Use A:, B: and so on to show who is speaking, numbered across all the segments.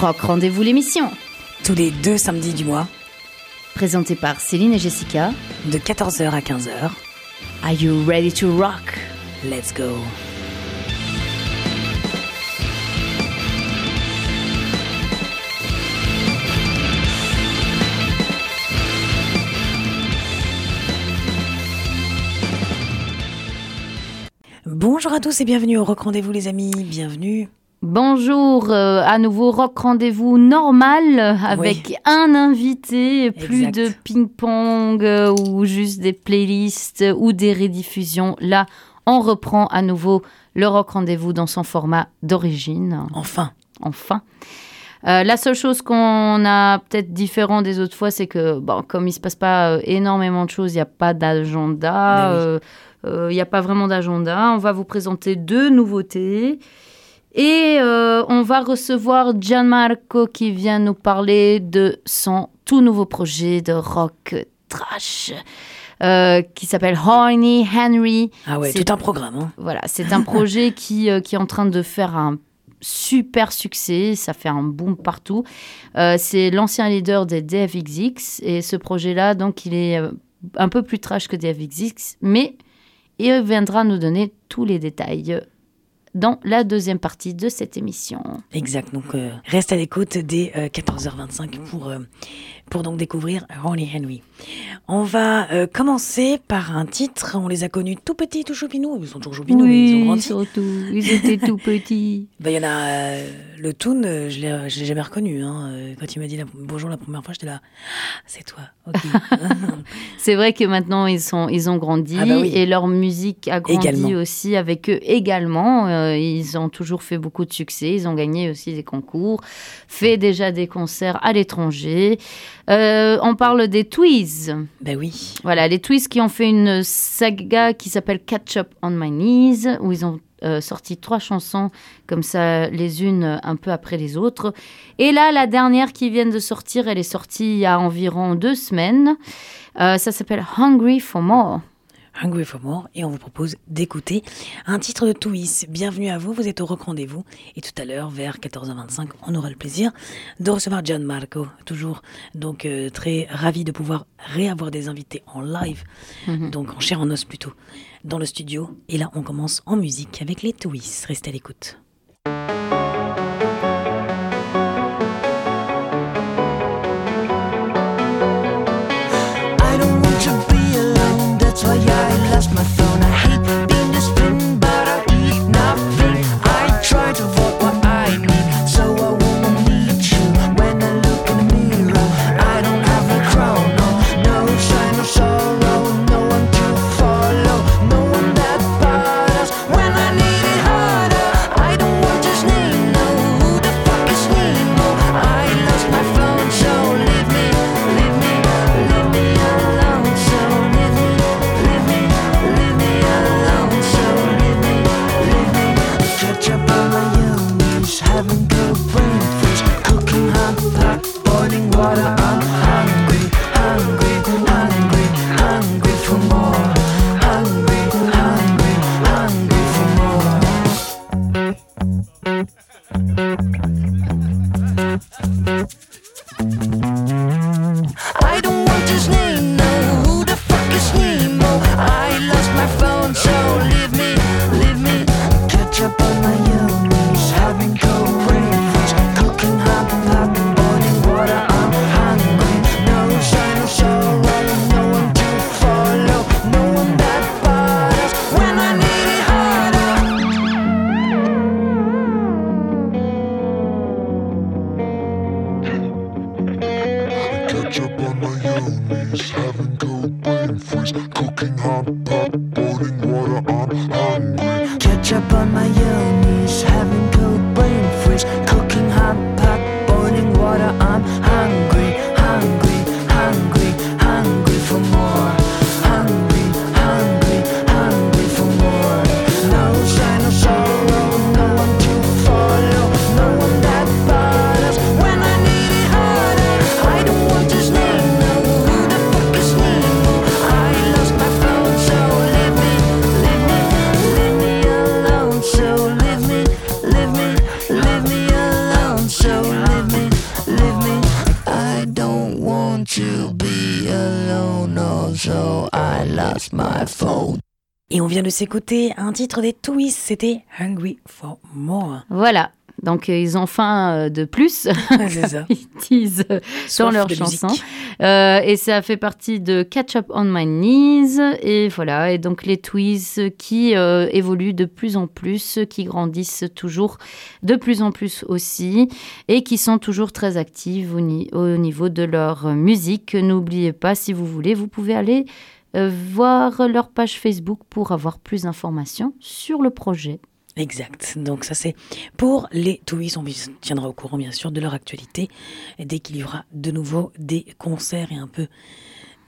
A: Rock Rendez-vous l'émission.
B: Tous les deux samedis du mois.
A: Présentée par Céline et Jessica.
B: De 14h à 15h.
A: Are you ready to rock?
B: Let's go. Bonjour à tous et bienvenue au Rock Rendez-vous les amis, bienvenue.
A: Bonjour, euh, à nouveau Rock Rendez-vous normal avec un invité, plus de ping-pong euh, ou juste des playlists ou des rediffusions. Là, on reprend à nouveau le Rock Rendez-vous dans son format d'origine.
B: Enfin.
A: Enfin. Euh, la seule chose qu'on a peut-être différent des autres fois, c'est que, bon, comme il ne se passe pas énormément de choses, il n'y a pas d'agenda. Ben il n'y a pas vraiment d'agenda. On va vous présenter deux nouveautés. Et euh, on va recevoir Gianmarco qui vient nous parler de son tout nouveau projet de rock trash. Euh, qui s'appelle Horny Henry.
B: Ah ouais, tout un programme. Hein.
A: Voilà, c'est un projet qui, euh, qui est en train de faire un super succès, ça fait un boom partout. c'est l'ancien leader des DFXX et ce projet-là, donc il est un peu plus trash que DFXX, mais il viendra nous donner tous les détails dans la deuxième partie de cette émission.
B: Exact, donc euh, reste à l'écoute dès 14h25 euh, pour, euh, pour donc découvrir Ronnie Henry. On va commencer par un titre, on les a connus tout petits, tout choupinous, ils sont toujours choupinous, mais ils ont grandi.
A: surtout, ils étaient tout petits.
B: Ben, il y en a le Toon, je l'ai jamais reconnu. Hein. Quand il m'a dit bonjour la première fois, j'étais là, ah, c'est toi,
A: c'est vrai que maintenant ils, sont, ils ont grandi ah bah et leur musique a grandi aussi avec eux également. Euh, ils ont toujours fait beaucoup de succès. Ils ont gagné aussi des concours, fait déjà des concerts à l'étranger. Euh, on parle des Twiz.
B: Ben oui.
A: Voilà, les Twiz qui ont fait une saga qui s'appelle Catch Up on My Knees, où ils ont euh, sorti trois chansons comme ça, les unes un peu après les autres. Et là, la dernière qui vient de sortir, elle est sortie il y a environ deux semaines. ça s'appelle Hungry for More.
B: Hungry for More et on vous propose d'écouter un titre de Twist. Bienvenue à vous, vous êtes au Rock Rendez-vous et tout à l'heure vers 14h25 on aura le plaisir de recevoir John Marco, toujours donc euh, très ravi de pouvoir réavoir des invités en live, mhm. donc en chair en os plutôt, dans le studio et là on commence en musique avec les Twist. Restez à l'écoute.
C: tror jeg, lost my phone s'écouter un titre des Twists, c'était Hungry for More.
A: Voilà, donc euh, ils ont faim euh, de plus.
C: Ça.
A: ils disent dans leur chanson. Euh, et ça fait partie de Catch Up on My Knees. Et voilà. Et donc les Twiz qui euh, évoluent de plus en plus, qui grandissent toujours de plus en plus aussi, et qui sont toujours très actives au, ni au niveau de leur musique. N'oubliez pas, si vous voulez, vous pouvez aller euh, voir leur page Facebook pour avoir plus d'informations sur le projet.
C: Exact. Donc ça c'est pour les Twists. On tiendra au courant bien sûr de leur actualité dès qu'il y aura de nouveau des concerts et un peu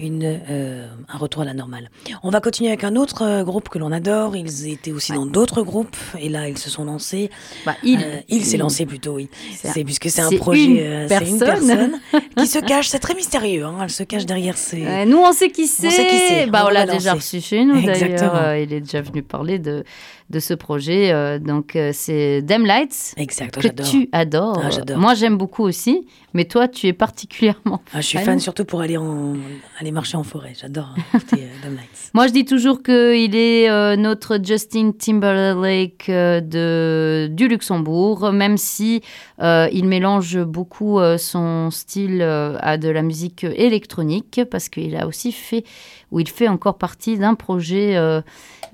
C: une, euh, un retour à la normale. On va continuer avec un autre euh, groupe que l'on adore. Ils étaient aussi ouais. dans d'autres groupes et là ils se sont lancés.
A: Bah, il
C: euh, il s'est lancé plutôt, oui. C'est puisque c'est un projet,
A: euh,
C: c'est une personne qui se cache. C'est très mystérieux. Hein, elle se cache derrière ses.
A: nous on sait qui c'est.
C: On sait qui c'est.
A: Bah, on, on l'a déjà reçu chez nous d'ailleurs. il est déjà venu parler de de ce projet. Euh, donc, euh, c'est Dem Lights.
C: Exact,
A: que tu adores.
C: Ah.
A: Moi, j'aime beaucoup aussi, mais toi, tu es particulièrement.
C: Ah, je suis fan surtout pour aller, en, aller marcher en forêt. J'adore écouter euh, Dem Lights.
A: Moi, je dis toujours qu'il est euh, notre Justin Timberlake de, du Luxembourg, même si il mélange beaucoup son style à de la musique électronique, parce qu'il a aussi fait, ou il fait encore partie d'un projet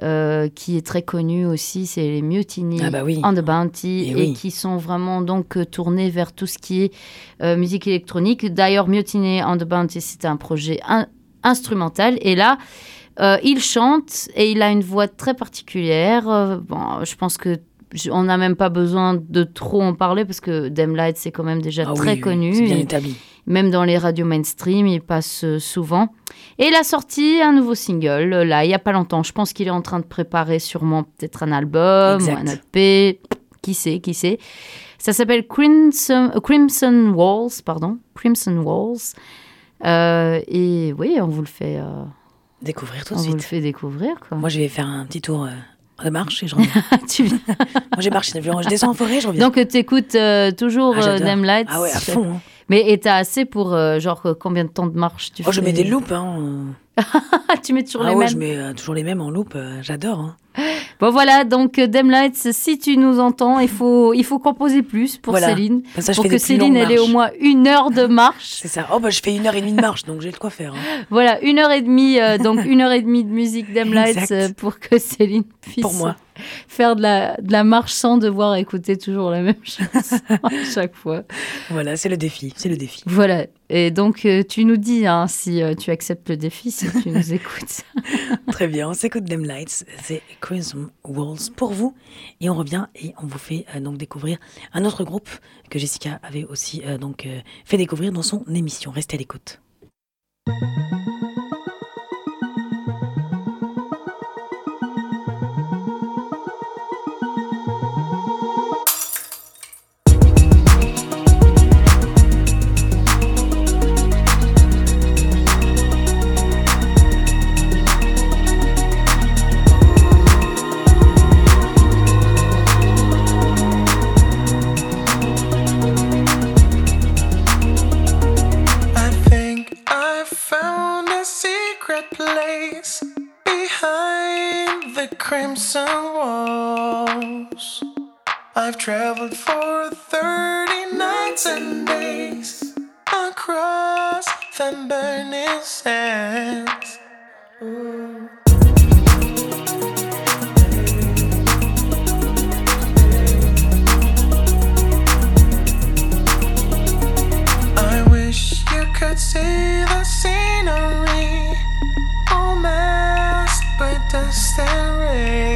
A: euh, qui est très connu aussi, c'est les Mutiny
C: ah bah oui.
A: on the Bounty,
C: et,
A: et
C: oui.
A: qui sont vraiment donc tournés vers tout ce qui est euh, musique électronique. D'ailleurs, Mutiny on the Bounty, c'est un projet in instrumental, et là, euh, il chante et il a une voix très particulière. Euh, bon, je pense que on n'a même pas besoin de trop en parler parce que Dem Light c'est quand même déjà
C: ah
A: très
C: oui,
A: connu.
C: C'est bien établi.
A: Même dans les radios mainstream, il passe euh, souvent. Et il a sorti un nouveau single, euh, là, il n'y a pas longtemps. Je pense qu'il est en train de préparer sûrement peut-être un album
C: exact.
A: ou un EP. Qui sait, qui sait. Ça s'appelle Crimson, Crimson Walls, pardon. Crimson Walls. Euh, et oui, on vous le fait... Euh,
C: découvrir tout de
A: on
C: suite.
A: vous le fait découvrir, quoi.
C: Moi, je vais faire un petit tour... Euh de marche et je reviens.
A: tu...
C: Moi j'ai marché, je descends en forêt, je reviens.
A: Donc tu écoutes euh, toujours
C: ah,
A: euh, Dem Lights
C: Ah ouais, à fond. Hein.
A: Mais et t'as assez pour euh, genre combien de temps de marche tu
C: oh,
A: fais
C: je mets des loupes. Hein.
A: tu mets toujours
C: ah
A: les
C: ouais,
A: mêmes
C: je mets euh, toujours les mêmes en loupe, euh, j'adore. Hein.
A: Bon voilà, donc Dem Lights, si tu nous entends, il faut, il faut composer plus pour
C: voilà.
A: Céline.
C: Ça,
A: pour que Céline, elle ait au moins une heure de marche.
C: C'est ça. Oh bah je fais une heure et demie de marche, donc j'ai de quoi faire. Hein.
A: Voilà, une heure et demie, euh, donc une heure et demie de musique Dem Lights euh, pour que Céline puisse
C: pour moi.
A: faire de la, de la marche sans devoir écouter toujours la même chose à chaque fois.
C: Voilà, c'est le défi, c'est le défi.
A: Voilà, et donc euh, tu nous dis hein, si euh, tu acceptes le défi, si tu nous écoutes.
C: Très bien, on s'écoute Dem Lights, c'est Walls pour vous, et on revient et on vous fait euh, donc découvrir un autre groupe que Jessica avait aussi euh, donc fait découvrir dans son émission. Restez à l'écoute.
D: Crimson walls. I've traveled for 30 nights and days across the burning sands. I wish you could see the scenery, staring.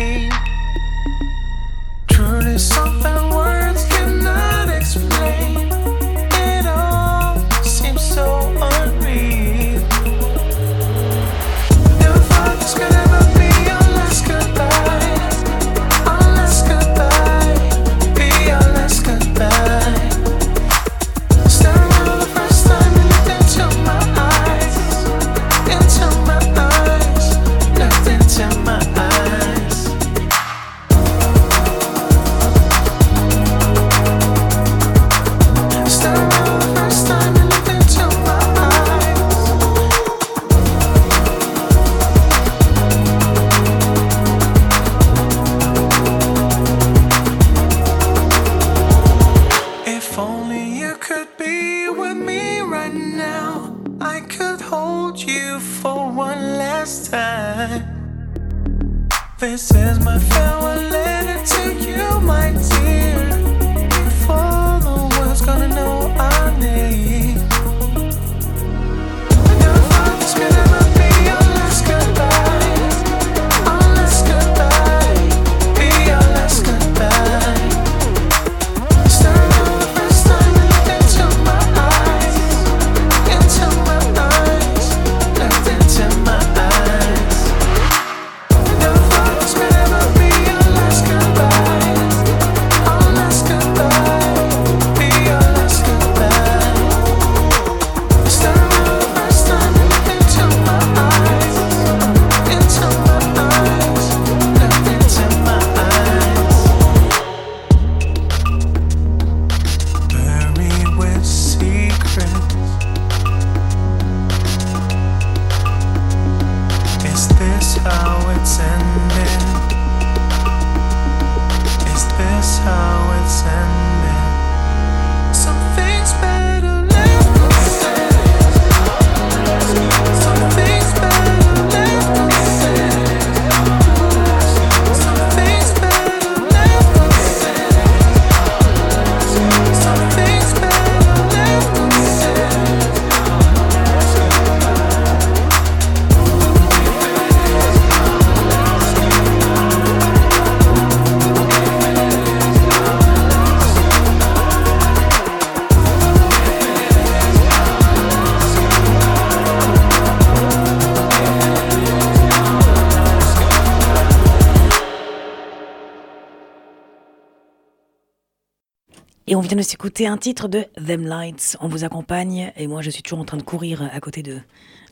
C: On vient de s'écouter un titre de Them Lights. On vous accompagne et moi je suis toujours en train de courir à côté de,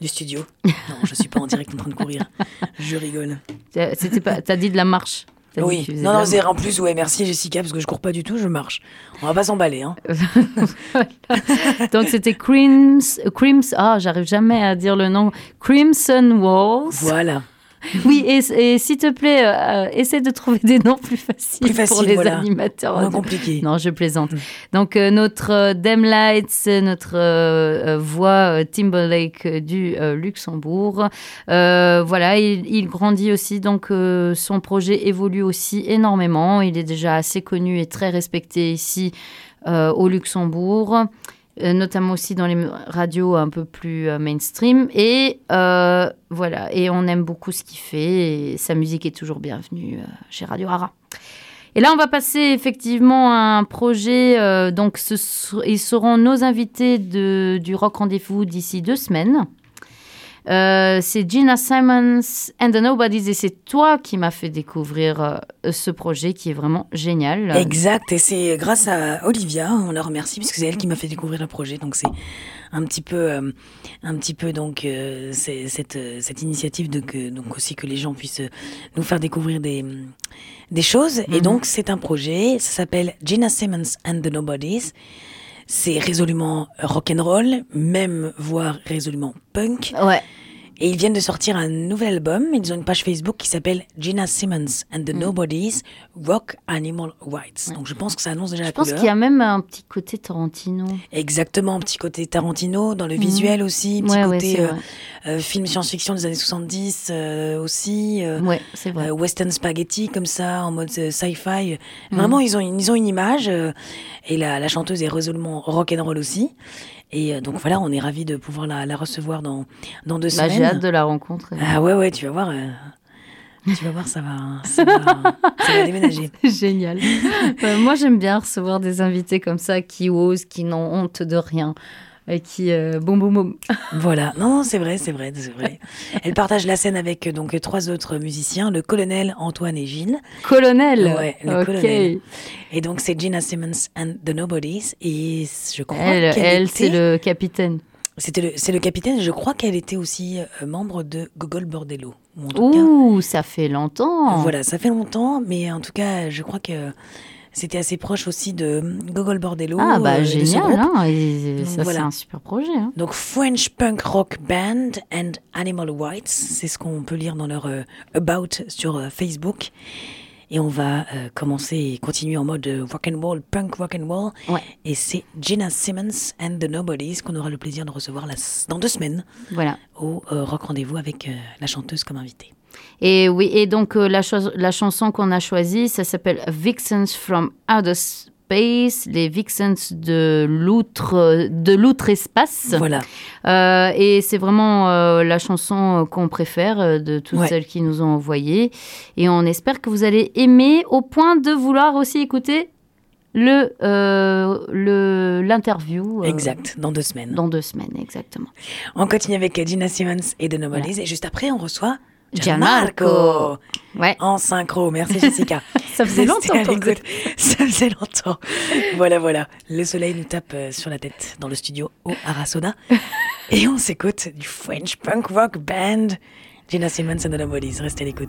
C: du studio. Non, je suis pas en direct en train de courir. Je rigole.
A: C'était pas. T'as dit de la marche.
C: Oui, non, non, c'est en plus, ouais, merci Jessica, parce que je cours pas du tout, je marche. On va pas s'emballer, hein.
A: Donc c'était Crims, Crims, ah j'arrive jamais à dire le nom, Crimson Walls.
C: Voilà.
A: Oui, et, et s'il te plaît, euh, euh, essaie de trouver des noms plus faciles,
C: Plus facile,
A: pour les
C: voilà.
A: animateurs.
C: Moins compliqué.
A: Non, je plaisante. Donc euh, notre euh, Dem Lights, notre voix Timberlake du Luxembourg. Voilà, il, il grandit aussi, donc son projet évolue aussi énormément. Il est déjà assez connu et très respecté ici au Luxembourg. Euh, notamment aussi dans les radios un peu plus euh, mainstream. Et euh, voilà, et on aime beaucoup ce qu'il fait. Sa musique est toujours bienvenue chez Radio Hara. Et là, on va passer effectivement à un projet. donc, ils seront nos invités de, du Rock Rendez-vous d'ici deux semaines. Euh, c'est Gina Simons and the Nobodies et c'est toi qui m'as fait découvrir euh, ce projet qui est vraiment génial.
C: Exact, et c'est grâce à Olivia, on la remercie, puisque c'est elle qui m'a fait découvrir le projet, donc c'est un petit peu, euh, un petit peu donc cette, cette initiative de que donc aussi que les gens puissent nous faire découvrir des des choses. Et donc c'est un projet, ça s'appelle Gina Simmons and the Nobodies. C'est résolument rock'n'roll, même voire résolument punk.
A: Ouais.
C: Et ils viennent de sortir un nouvel album. Ils ont une page Facebook qui s'appelle Gina Simmons and
A: Mm.
C: the Nobodies Rock Animal Rights. Donc je pense que ça annonce déjà
A: Je
C: la
A: pense
C: couleur.
A: qu'il y a même un petit côté Tarantino.
C: Exactement, un petit côté Tarantino dans le visuel aussi, petit
A: Mm. Ouais,
C: côté euh, euh, film science-fiction des années 70 euh, aussi.
A: Ouais, c'est vrai.
C: western spaghetti comme ça en mode sci-fi
A: Mm.
C: vraiment ils ont une, ils ont une image et la, la chanteuse est résolument rock and roll aussi et euh, donc voilà on est ravis de pouvoir la, la recevoir dans dans deux
A: Bah,
C: semaines
A: J'ai hâte de la rencontrer.
C: ah ouais ouais tu vas voir euh, tu vas voir ça va ça va, ça va déménager
A: Génial. Euh, moi, j'aime bien recevoir des invités comme ça qui osent, qui n'ont honte de rien. Qui. euh, boum, boum, boum.
C: voilà non, non c'est vrai c'est vrai c'est vrai elle partage la scène avec euh, donc trois autres musiciens le colonel Antoine et Gilles
A: Colonel.
C: Ouais, le colonel. et donc c'est Gina Simmons and the Nobodies et je crois
A: Elle,
C: qu'elle
A: elle
C: était-
A: c'est le capitaine.
C: C'était le, c'est le capitaine. Je crois qu'elle était aussi euh, membre de Gogol Bordello. Cas,
A: Ouh, ça fait longtemps.
C: voilà, ça fait longtemps, mais en tout cas, je crois que c'était assez proche aussi de Gogol Bordello.
A: Ah, bah
C: euh,
A: génial. Hein, et ça,
C: voilà.
A: c'est un super projet. hein.
C: Donc French Punk Rock Band and Animal Whites, c'est ce qu'on peut lire dans leur euh, About sur euh, Facebook. Et on va commencer et continuer en mode rock and roll, punk rock and roll.
A: Ouais.
C: Et c'est Gina Simmons and the Nobodies qu'on aura le plaisir de recevoir la- dans deux semaines
A: Voilà.
C: au Rock Rendez-vous avec la chanteuse comme invitée.
A: Et oui, et donc euh, la, chanson qu'on a choisie, ça s'appelle Vixens from Outer Space, les Vixens de l'outre de l'outre-espace.
C: Voilà.
A: Euh, et c'est vraiment euh, la chanson qu'on préfère de toutes
C: Ouais.
A: celles qui nous ont envoyées. Et on espère que vous allez aimer au point de vouloir aussi écouter le euh, le l'interview. euh,
C: Exact, dans deux semaines.
A: Dans deux semaines, exactement.
C: On continue avec Gina Simmons et The Nobodies. Et juste après, on reçoit
A: Gianmarco. Ouais,
C: En synchro. Merci Jessica.
A: ça faisait longtemps.
C: Ça faisait longtemps. Voilà, voilà. Le soleil nous tape euh, sur la tête dans le studio au Arasona. Et on s'écoute du French punk rock band Gina Simmons and the Nobodies. Restez à l'écoute.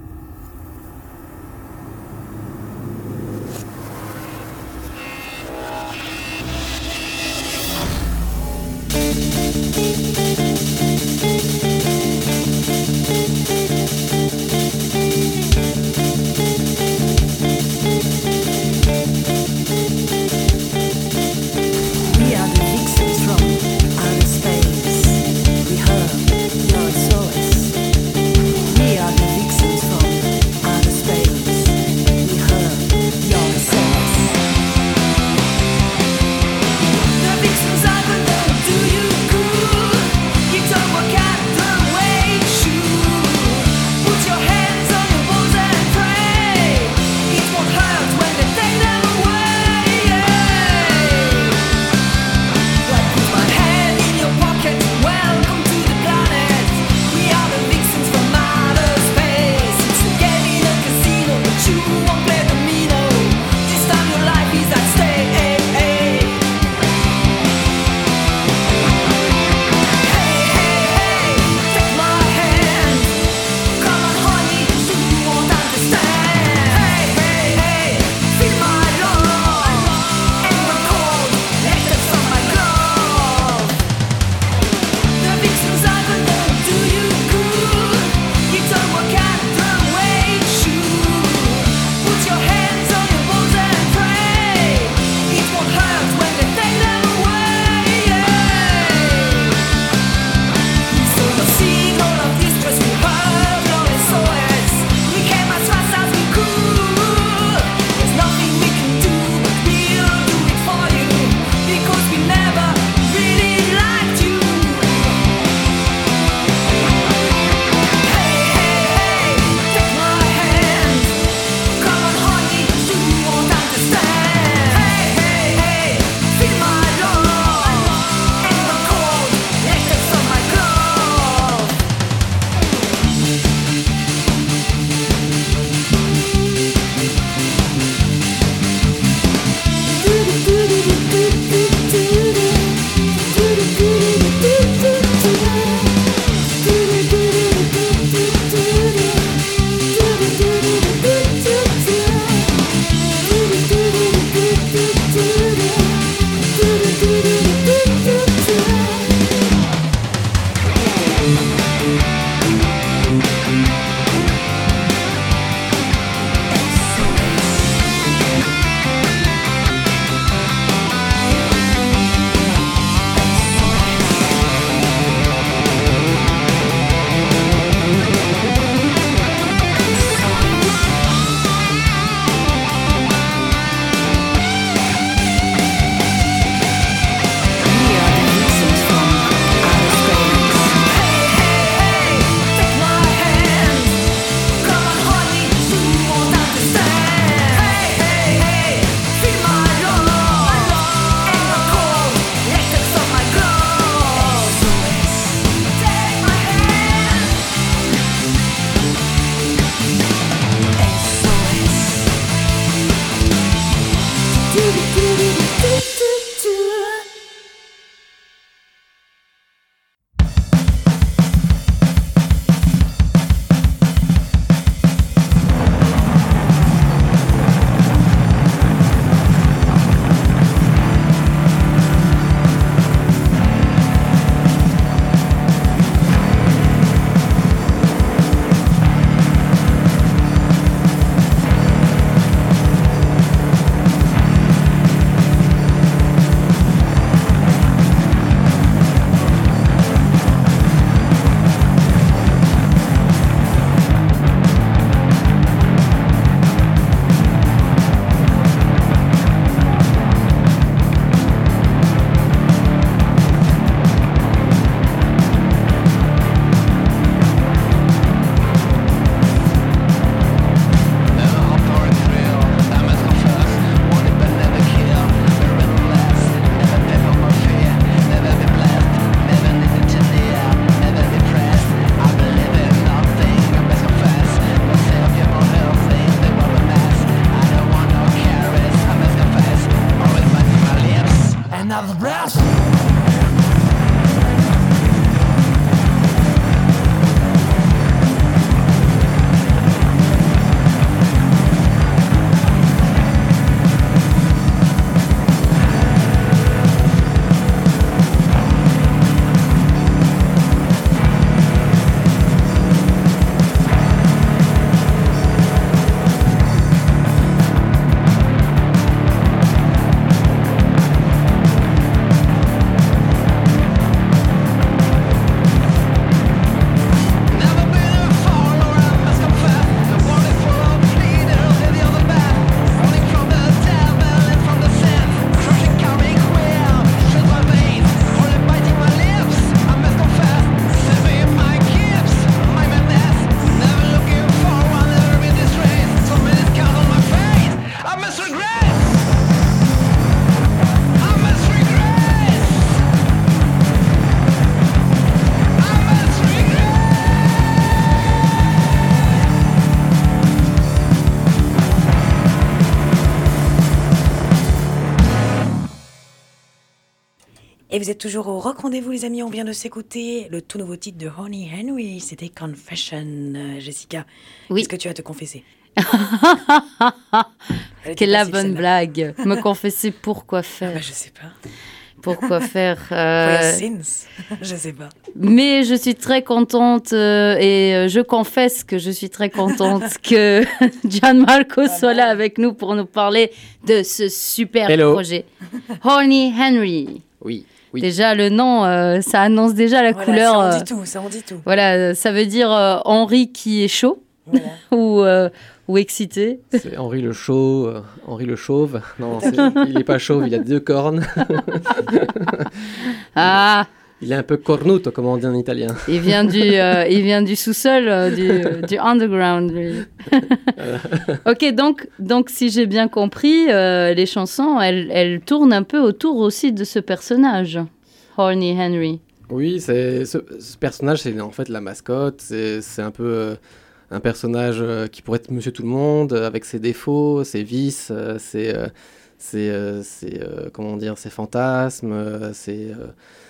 C: Et vous êtes toujours au Rock Rendez-vous, les amis. On vient de s'écouter le tout nouveau titre de Honey Henry. C'était Confession. Euh, Jessica,
A: Oui.
C: qu'est-ce que tu as à te confesser?
A: Quelle la bonne blague. Me confesser pourquoi
C: Ah
A: faire?
C: bah, je sais pas.
A: Pourquoi faire. Euh,
C: je sais pas.
A: Mais je suis très contente euh, et euh, je confesse que je suis très contente que Gianmarco soit là avec nous pour nous parler de ce super
E: Hello.
A: projet. Horny Henry.
E: Oui, oui.
A: Déjà, le nom, euh, ça annonce déjà la
C: Voilà,
A: couleur.
C: ça en
A: euh,
C: dit tout, ça en dit tout.
A: voilà, euh, ça veut dire euh, Henri qui est chaud
C: Voilà.
A: ou, euh, ou excité.
E: C'est Henri le Chauve. euh, Henri le Chauve. Non, c'est- il n'est pas chauve, il a deux cornes.
A: Ah,
E: Il est un peu cornuto, comme on dit en italien.
A: il vient du, euh, il vient du sous-sol, euh, du, du underground. lui. ok, donc, donc si j'ai bien compris, euh, les chansons, elles, elles tournent un peu autour aussi de ce personnage, Horny Henry.
E: Oui, c'est ce, ce personnage, c'est en fait la mascotte. C'est un peu un personnage qui pourrait être Monsieur Tout le Monde, avec ses défauts, ses vices, ses, ses, ses, comment dire, ses fantasmes. ses,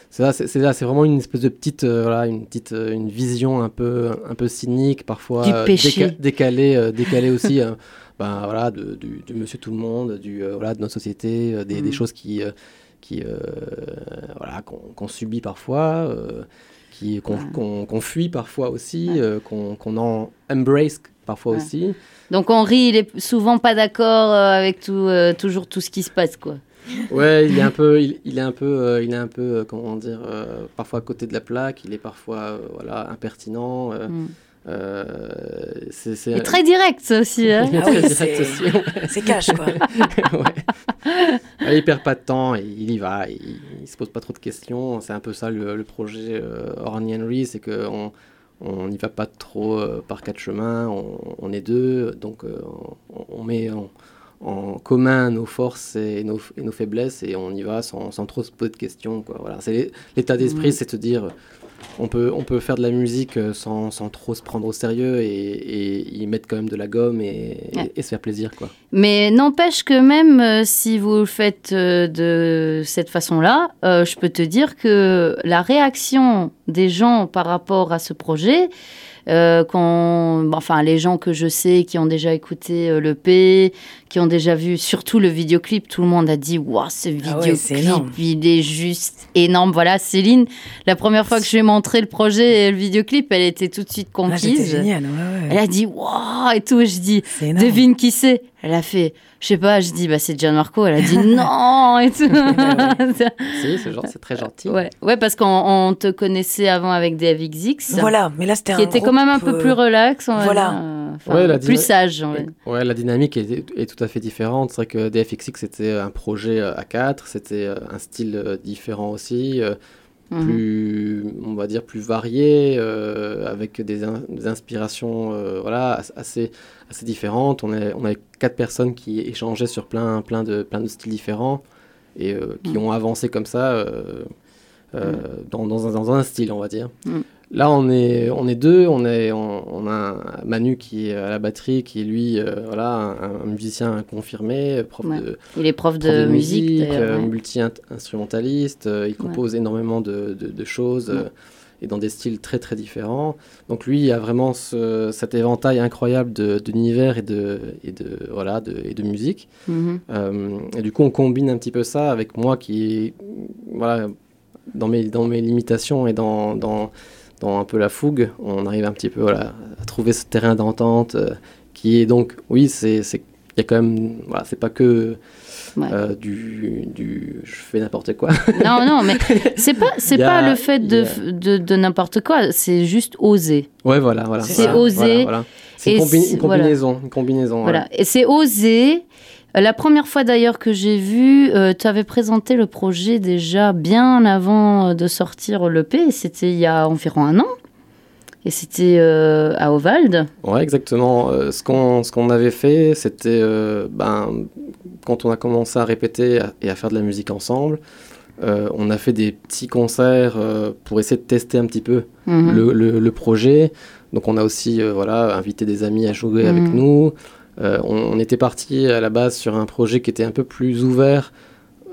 E: c'est là, c'est là, c'est vraiment une espèce de petite, euh, voilà, une petite, euh, une vision un peu, un peu cynique, parfois
A: Du
E: euh,
A: péché.
E: décalée, euh, décalée aussi. euh, ben voilà, de, du, du Monsieur Tout le Monde, du, euh, voilà, de notre société, des, des
A: Mm.
E: choses qui, qui, voilà, qu'on qu'on subit parfois, qui- qu'on qu'on- qu'on fuit parfois aussi,
A: Ouais.
E: euh, qu'on qu'on en embrace parfois
A: Ouais.
E: aussi.
A: Donc Henri, il est souvent pas d'accord avec tout, euh, toujours tout ce qui se passe, quoi.
E: Ouais, il est un peu, il, il est un peu, euh, il est un peu, euh, comment dire, euh, parfois à côté de la plaque. Il est parfois, euh, voilà, impertinent. euh,
A: Mm.
E: euh, c'est c'est-
A: Il est très direct ça aussi. hein.
C: Ah oui, c'est-
E: aussi.
C: C'est cash, quoi.
E: Ouais, il perd pas de temps, il y va, il, il se pose pas trop de questions. C'est un peu ça le, le projet euh, Henry, c'est que on n'y va pas trop euh, par quatre chemins, on, on est deux, donc euh, on, on met en commun nos forces et nos, et nos faiblesses et on y va sans, sans trop se poser de questions. Quoi. Voilà, c'est l'é- l'état d'esprit,
A: Mhm.
E: c'est de dire on peut, on peut faire de la musique euh, sans, sans trop se prendre au sérieux et, et y mettre quand même de la gomme et, et- se faire plaisir. Quoi.
A: Mais n'empêche que même euh, si vous le faites euh, de cette façon-là, euh, je peux te dire que la réaction des gens par rapport à ce projet, euh, quand, enfin les gens que je sais qui ont déjà écouté euh, le P, qui ont déjà vu surtout le vidéoclip, tout le monde a dit waouh ce
C: Ah ouais,
A: vidéoclip
C: énorme.
A: il est juste énorme. Voilà Céline, la première fois que je lui ai montré le projet et le vidéoclip, elle était tout de suite
C: Ah,
A: conquise.
C: génial, ouais, ouais.
A: elle a dit waouh et tout. Et je dis. Devine qui c'est? Elle a fait, je sais pas, je dis, bah c'est Gianmarco. Elle a dit non et tout.
E: Si, c'est très gentil.
A: ouais. ouais, parce qu'on on te connaissait avant avec DFXX,
C: Voilà, mais là, c'était un
A: qui était quand même un peu
C: euh,
A: plus relax,
C: voilà.
A: euh, enfin,
E: Ouais, la
A: plus sage.
E: Ouais, la dynamique est, est tout à fait différente. C'est vrai que DFXX, c'était un projet euh, à 4, c'était euh, un style euh, différent aussi,
A: Mhm.
E: plus, on va dire, plus varié, euh, avec des, in- des inspirations euh, voilà, assez, assez différentes. On, est, on avait quatre personnes qui échangeaient sur plein, plein, de, plein de styles différents et euh, qui
A: Mhm.
E: ont avancé comme ça dans, dans un, dans un style, on va dire. Là, on est, on est deux. On, est, on, on a Manu qui est à la batterie, qui est lui, euh, voilà, un, un musicien confirmé, prof
A: Ouais.
E: de,
A: Il est prof
E: prof
A: de, musique, d'ailleurs,
E: euh,
A: ouais.
E: multi-instrumentaliste. euh, il compose énormément de, de- de choses euh, et dans des styles très très différents. Donc lui il a vraiment ce- cet éventail incroyable de- d'univers et de, et, de, voilà, de, et de musique.
A: Mhm.
E: Euh, et du coup, on combine un petit peu ça avec moi qui, voilà, dans mes, dans mes limitations et dans, dans, dans un peu la fougue, on arrive un petit peu voilà, à trouver ce terrain d'entente euh, qui est donc, oui, c'est, y a quand même, voilà, c'est pas que
A: Ouais.
E: euh, du, du, je fais n'importe quoi.
A: Non, non, mais c'est pas, c'est pas le fait de,
E: a-
A: de, de n'importe quoi, c'est juste oser.
E: ouais, voilà, voilà.
C: C'est
E: voilà,
A: oser.
E: voilà, voilà. C'est une, combi- une combinaison, une combinaison.
A: Voilà. Et c'est oser. Euh, La première fois d'ailleurs que j'ai vu, tu avais présenté le projet déjà bien avant euh, de sortir le P. C'était il y a environ un an. Et c'était euh, à Ovalde.
E: Ouais, exactement. Euh, ce qu'on ce qu'on avait fait, c'était euh, ben, quand on a commencé à répéter et à faire de la musique ensemble, euh, on a fait des petits concerts euh, pour essayer de tester un petit peu
A: Mhm.
E: le, le- le projet. Donc on a aussi euh, voilà, invité des amis à jouer avec
A: Mhm.
E: nous. Euh, on, on était parti à la base sur un projet qui était un peu plus ouvert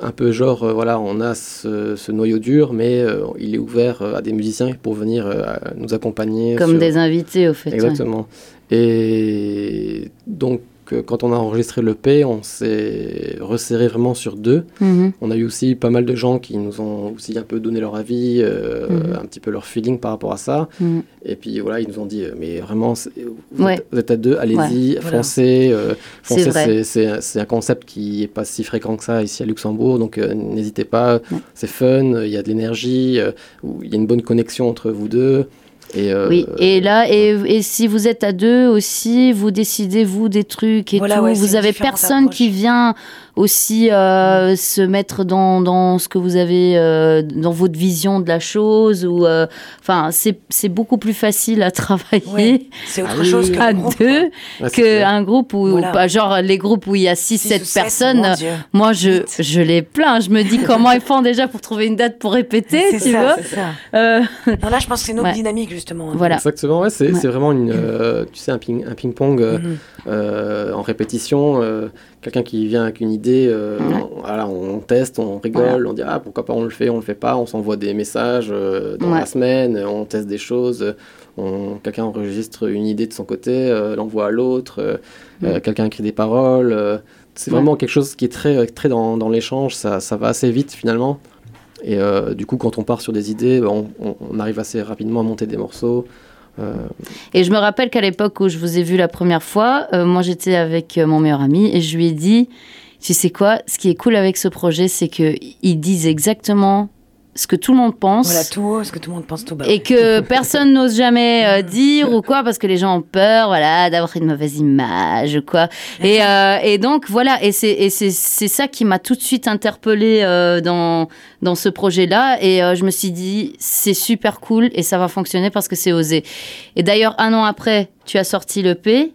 E: un peu genre, euh, voilà, on a ce, ce noyau dur, mais euh, il est ouvert euh, à des musiciens pour venir nous accompagner.
A: Comme
E: sur-
A: des invités, au fait. ouais.
E: Exactement. Et donc, quand on a enregistré le P, on s'est resserré vraiment sur deux.
A: Mhm.
E: On a eu aussi pas mal de gens qui nous ont aussi un peu donné leur avis, euh,
A: Mhm.
E: un petit peu leur feeling par rapport à ça.
A: Mhm.
E: Et puis voilà, ils nous ont dit, euh, mais vraiment, vous,
A: Ouais.
E: êtes, vous êtes à deux, allez-y,
C: Voilà.
E: foncez. euh,
A: C'est
E: foncez, un concept qui est pas si fréquent que ça ici à Luxembourg, donc euh, n'hésitez pas,
A: Ouais.
E: c'est fun, il y a de l'énergie, euh, il y a une bonne connexion entre vous deux. Et, euh,
A: Oui, et là, et, et si vous êtes à deux aussi, vous décidez, vous, des trucs et
C: Voilà,
A: tout.
C: ouais,
A: vous avez personne
C: approche.
A: qui vient aussi euh, se mettre dans, dans ce que vous avez, euh, dans votre vision de la chose. ou euh, Enfin, c'est c'est beaucoup plus facile à travailler
C: Ouais, C'est autre chose que
A: à deux
E: ouais,
A: qu'un groupe où,
C: Voilà.
A: pas- genre les groupes où il y a 6
C: Six
A: 7
C: ou sept,
A: personnes.
C: mon Dieu.
A: Moi, je,
C: Vite.
A: je les plains. Je me dis comment ils font déjà pour trouver une date pour répéter,
C: C'est
A: tu
C: ça,
A: vois.
C: c'est ça.
A: Euh,
C: Non, là, je pense que c'est une autre
A: Ouais.
C: dynamique, justement. hein.
A: voilà.
E: Exactement, ouais, c'est
A: Ouais.
E: c'est vraiment une, euh, tu sais, un ping- un ping-pong euh,
C: Mhm.
E: euh, en répétition. Quelqu'un qui vient avec une idée, euh,
A: Ouais.
E: on, voilà, on teste, on rigole, on dit ah pourquoi pas on le fait, on le fait pas, on s'envoie des messages euh, dans
A: Ouais.
E: la semaine, on teste des choses, euh, on- quelqu'un enregistre une idée de son côté, euh, l'envoie à l'autre, euh, quelqu'un écrit des paroles. c'est
A: Mm.
E: Vraiment quelque chose qui est très, très dans, dans l'échange, ça, ça va assez vite finalement. Et du coup, quand on part sur des idées, ben, on arrive assez rapidement à monter des morceaux. Euh,
A: Et je me rappelle qu'à l'époque où je vous ai vu la première fois, euh, moi j'étais avec euh, mon meilleur ami et je lui ai dit, tu sais quoi, ce qui est cool avec ce projet, c'est qu'ils disent exactement ce que tout le monde pense.
C: Voilà, tout haut, ce que tout le monde pense tout bas.
A: Et que personne n'ose jamais euh, dire ou quoi parce que les gens ont peur voilà d'avoir une mauvaise image quoi. Et, euh, et donc voilà et c'est et c'est c'est ça qui m'a tout de suite interpellée euh, dans dans ce projet là et euh, je me suis dit c'est super cool et ça va fonctionner parce que c'est osé. Et d'ailleurs un an après tu as sorti le P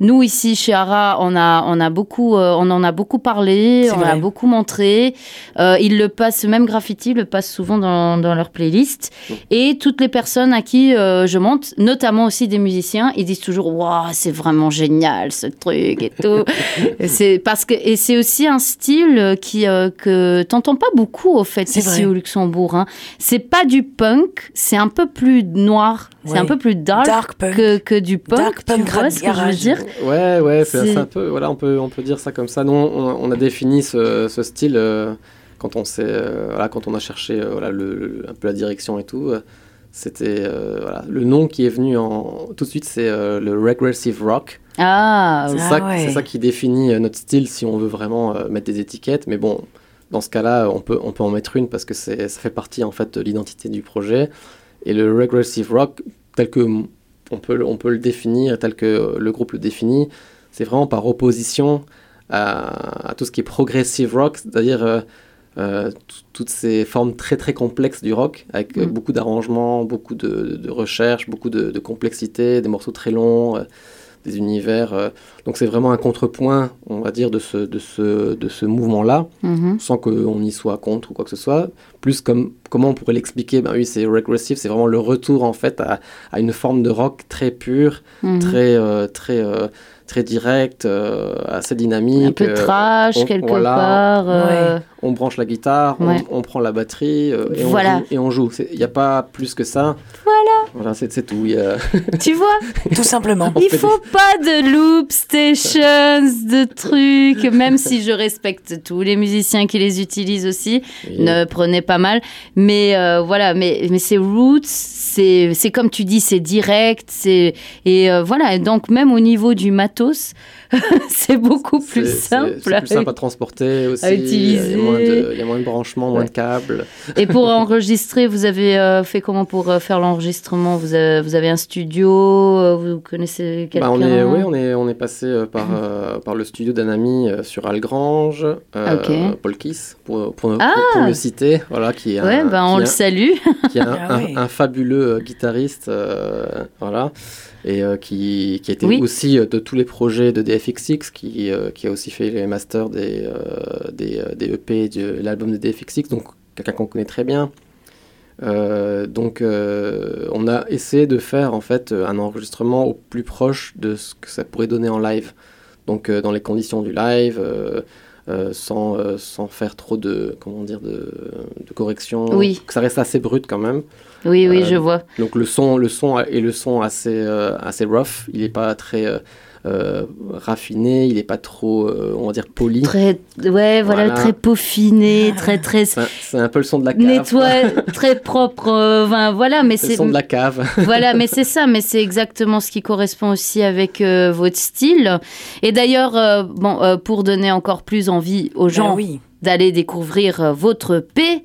A: nous ici chez Ara, on a on a beaucoup euh, on en a beaucoup parlé, on
C: vrai.
A: a beaucoup montré. Euh, ils le passent même graffiti le passent souvent dans, dans leur playlist et toutes les personnes à qui euh, je monte, notamment aussi des musiciens, ils disent toujours waouh c'est vraiment génial ce truc et tout. c'est parce que et c'est aussi un style qui que t'entends pas beaucoup au fait ici
C: vrai.
A: au Luxembourg. Hein. C'est pas du punk, c'est un peu plus noir, c'est un peu plus dark,
C: Dark punk.
A: que, que du punk.
C: Dark punk
A: tu vois ce que je veux dire
E: Ouais, ouais, c'est un peu, voilà, on peut, on peut dire ça comme ça. Nous, on, on a défini ce, ce style euh, quand on s'est, euh, voilà, quand on a cherché, euh, voilà, le, le- un peu la direction et tout. euh, C'était, euh, voilà, le nom qui est venu en tout de suite, c'est euh, le regressive rock.
A: Ah,
E: C'est
C: Ah
E: ça,
C: ouais.
E: c'est ça qui définit euh, notre style si on veut vraiment euh, mettre des étiquettes. Mais bon, dans ce cas-là, on peut, on peut en mettre une parce que ça fait partie en fait de l'identité du projet. Et le regressive rock, tel que on peut, le- on peut le définir, tel que le groupe le définit, c'est vraiment par opposition à, à tout ce qui est progressive rock, c'est-à-dire euh, euh, toutes ces formes très très complexes du rock, avec euh,
A: Mm.
E: beaucoup d'arrangements, beaucoup de, de recherche, beaucoup de, de complexité, des morceaux très longs, euh, des univers. euh. donc c'est vraiment un contrepoint, on va dire, de ce, de ce, de ce mouvement-là
A: mhm.
E: sans qu'on y soit contre ou quoi que ce soit. Plus comme comment on pourrait l'expliquer? Ben oui, c'est regressive, c'est vraiment le retour en fait à, à une forme de rock très pure,
A: Mhm.
E: très euh, très euh, très direct, euh, assez dynamique.
A: un peu
E: euh,
A: trash
E: on-
A: quelque
E: voilà.
A: part. euh,
E: on branche la guitare, on-
A: Ouais.
E: on, prend la batterie euh, et,
A: Voilà.
E: on joue, et on joue. Il n'y a pas plus que ça.
A: Voilà.
E: Voilà, c'est tout. Il y a-
A: tu vois,
C: Tout simplement.
A: il faut pas de loop stations, de trucs, même si je respecte tous les musiciens qui les utilisent aussi. ne prenez pas mal. Mais euh, voilà, mais, mais c'est roots, c'est c'est comme tu dis, c'est direct, c'est et euh, voilà. Et donc même au niveau du matos, c'est beaucoup plus simple.
E: C'est plus simple à transporter aussi.
A: à
E: Il y a
A: utiliser.
E: moins de, il y a moins de branchements, moins
A: Ouais.
E: de câbles.
A: Et pour enregistrer, vous avez euh, fait comment pour euh, faire l'enregistrement? Vous avez, vous avez un studio, euh, vous connaissez quelqu'un
E: Bah, on est, oui, on est, on est passé euh, par, euh, par le studio d'un ami euh, sur Algrange, euh. Paul Kiss, pour, pour,
A: Ah
E: pour- pour le citer, voilà, qui est,
A: Ouais,
E: un,
A: ben on le salue.
E: qui est un,
C: Ah
E: un-
C: ouais.
E: un fabuleux euh, guitariste, euh, voilà, et euh, qui, qui a été
A: Oui.
E: aussi euh, de tous les projets de DFXX, qui, euh, qui a aussi fait les masters des, euh, des, euh, des EP de l'album de DFXX, donc quelqu'un qu'on connaît très bien. Euh, donc euh, on a essayé de faire en fait un enregistrement au plus proche de ce que ça pourrait donner en live. Donc euh, dans les conditions du live, euh, euh, sans, euh, sans faire trop de, comment dire, de, de correction.
A: Oui.
E: Que ça reste assez brut quand même.
A: Oui, oui,
E: Euh,
A: je vois.
E: Donc le son, le son est le son assez, euh, assez rough. Il n'est pas très euh, raffiné. Il n'est pas trop, euh, on va dire, poli.
A: Très, ouais, voilà,
E: Voilà.
A: très peaufiné, très, très
E: C'est un- C'est un peu le son de la cave.
A: nettoyé, très propre. euh, enfin, voilà, mais
E: C'est le son de la cave.
A: voilà, mais c'est ça, mais c'est exactement ce qui correspond aussi avec euh, votre style. Et d'ailleurs, euh, bon, euh, pour donner encore plus envie aux
F: Bah
A: gens
F: oui.
A: d'aller découvrir euh, votre P,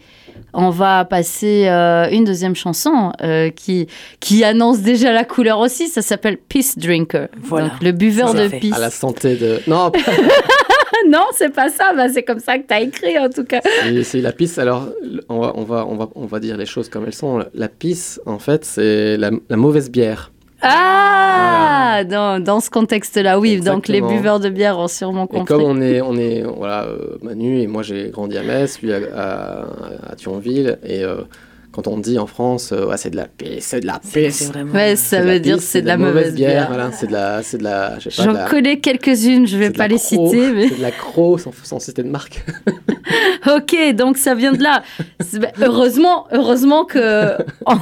A: on va passer euh, une deuxième chanson euh, qui, qui annonce déjà la couleur aussi. Ça s'appelle Peace Drinker.
F: Voilà.
A: Donc le buveur de
F: fait.
A: peace.
E: À la santé de. Non,
A: non, c'est pas ça. Bah, c'est comme ça que tu as écrit en tout cas.
E: c'est- c'est la pisse. Alors, on va, on, va, on, va, on va dire les choses comme elles sont. La pisse, en fait, c'est la, la mauvaise bière.
A: Ah, dans, dans ce contexte-là, oui. Donc les buveurs de bière ont sûrement
E: Et
A: compris.
E: comme on est, on est voilà, euh, Manu et moi j'ai grandi à Metz, lui à, à, à Thionville, et euh, quand on dit en France, euh, Ouais, c'est de la pisse, c'est de la pisse.
F: c'est vraiment.
A: Ouais, ça veut dire c'est de la mauvaise bière.
E: Voilà, c'est de la, c'est de la,
A: J'en
E: la-
A: connais quelques-unes, je vais pas les
E: Croc,
A: citer, mais
E: C'est de la Croc sans, sans citer de marque.
A: ok, donc ça vient de là. Bah, Heureusement, heureusement que on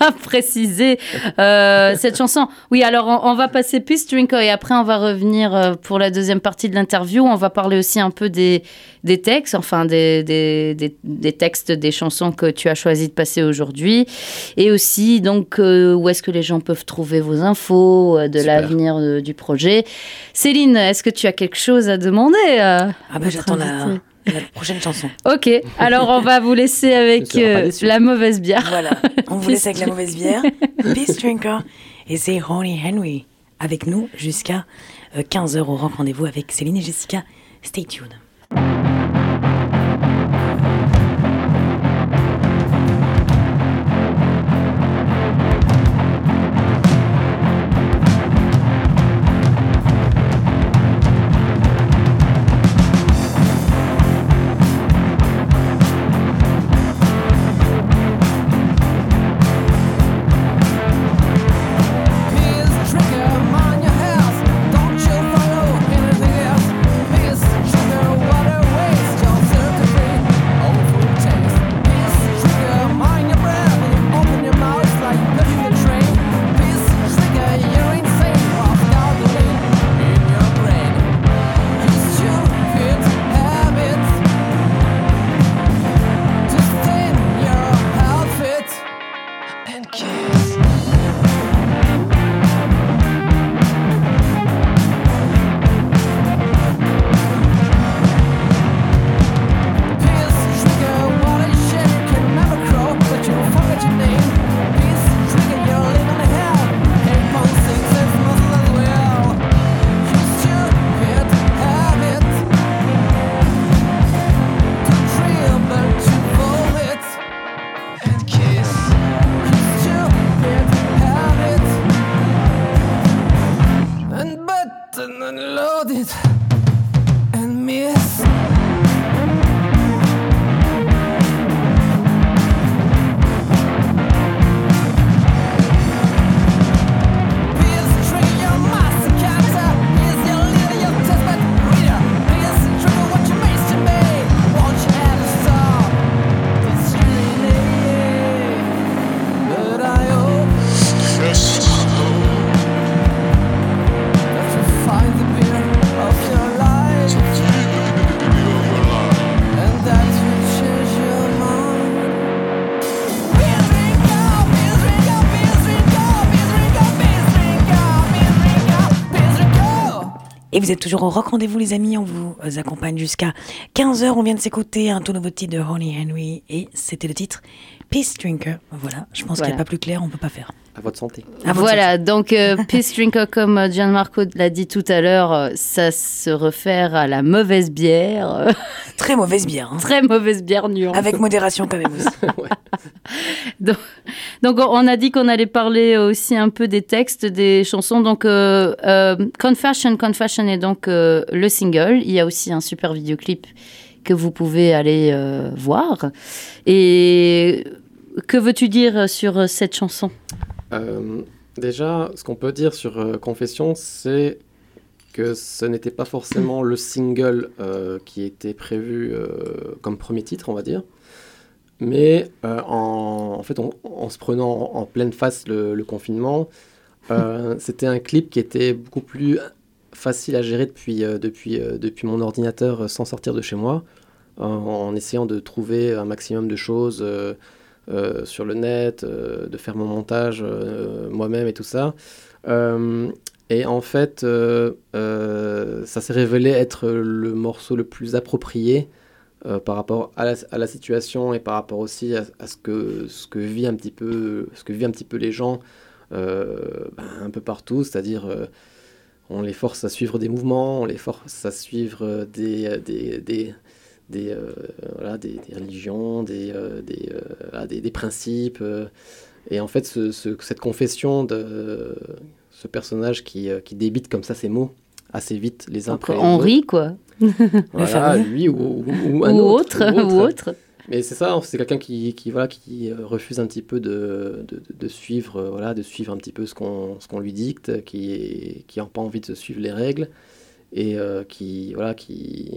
A: a précisé euh, cette chanson. Oui, alors on, on va passer Peace Drinker et après on va revenir euh, pour la deuxième partie de l'interview. On va parler aussi un peu des, des textes, enfin des, des, des, des textes des chansons que tu as choisi de passer aujourd'hui et aussi donc euh, où est-ce que les gens peuvent trouver vos infos euh, de l'avenir de- du projet. Céline, est-ce que tu as quelque chose à demander euh,
F: Ah bah j'attends la, prochaine chanson.
A: Ok, alors on va vous laisser avec euh, la mauvaise bière.
F: Voilà, on vous laisse avec la mauvaise bière. Peace Drinker. Et c'est Honey Henry avec nous jusqu'à 15h au Rock Rendez-vous avec Céline et Jessica. Stay tuned. Et vous êtes toujours au Rock Rendez-vous, les amis. On vous euh, accompagne jusqu'à 15h. On vient de s'écouter un tout nouveau titre de Honey Henry. Et c'était le titre Peace Drinker. Voilà, je pense qu'il n'y a pas plus clair, on peut pas faire.
E: À votre santé.
F: À votre
A: Voilà, donc euh, Peace Drinker, comme euh, Gianmarco l'a dit tout à l'heure, euh, ça se réfère à la mauvaise bière,
F: Très mauvaise bière. hein.
A: très mauvaise bière nuance.
F: Avec modération quand même aussi.
A: Donc, donc, on a dit qu'on allait parler aussi un peu des textes des chansons. Donc euh, euh, Confession, Confession est donc euh, le single. Il y a aussi un super vidéoclip que vous pouvez aller euh, voir. Et que veux-tu dire sur cette chanson?
E: Euh, déjà, ce qu'on peut dire sur euh, Confession, c'est que ce n'était pas forcément le single euh, qui était prévu comme premier titre, on va dire. Mais en, fait, en, en se prenant en, pleine face le, confinement, c'était un clip qui était beaucoup plus facile à gérer depuis, depuis, depuis mon ordinateur sans sortir de chez moi, en essayant de trouver un maximum de choses euh, sur le net, euh, de faire mon montage euh, moi-même et tout ça. Et en fait, ça s'est révélé être le morceau le plus approprié par rapport à la, situation et par rapport aussi à, ce, que, ce, que vit un petit peu, ce que vivent un petit peu les gens ben, un peu partout, c'est-à-dire on les force à suivre des mouvements, on les force à suivre des, des, euh, voilà, des, des religions, des, euh, des, euh, des, des principes. euh, et en fait, ce- ce- cette confession de ce personnage qui, euh, qui débite comme ça ses mots assez vite les uns après les autres.
A: rit, quoi.
E: Voilà, lui ou, ou, ou
A: Ou
E: un
A: autre,
E: autre.
A: ou autre.
E: Mais c'est ça, c'est quelqu'un qui, qui, voilà, qui refuse un petit peu de, de, suivre, voilà, de suivre un petit peu ce qu'on ce qu'on lui dicte, qui qui n'a pas envie de suivre les règles et euh, qui, voilà, qui,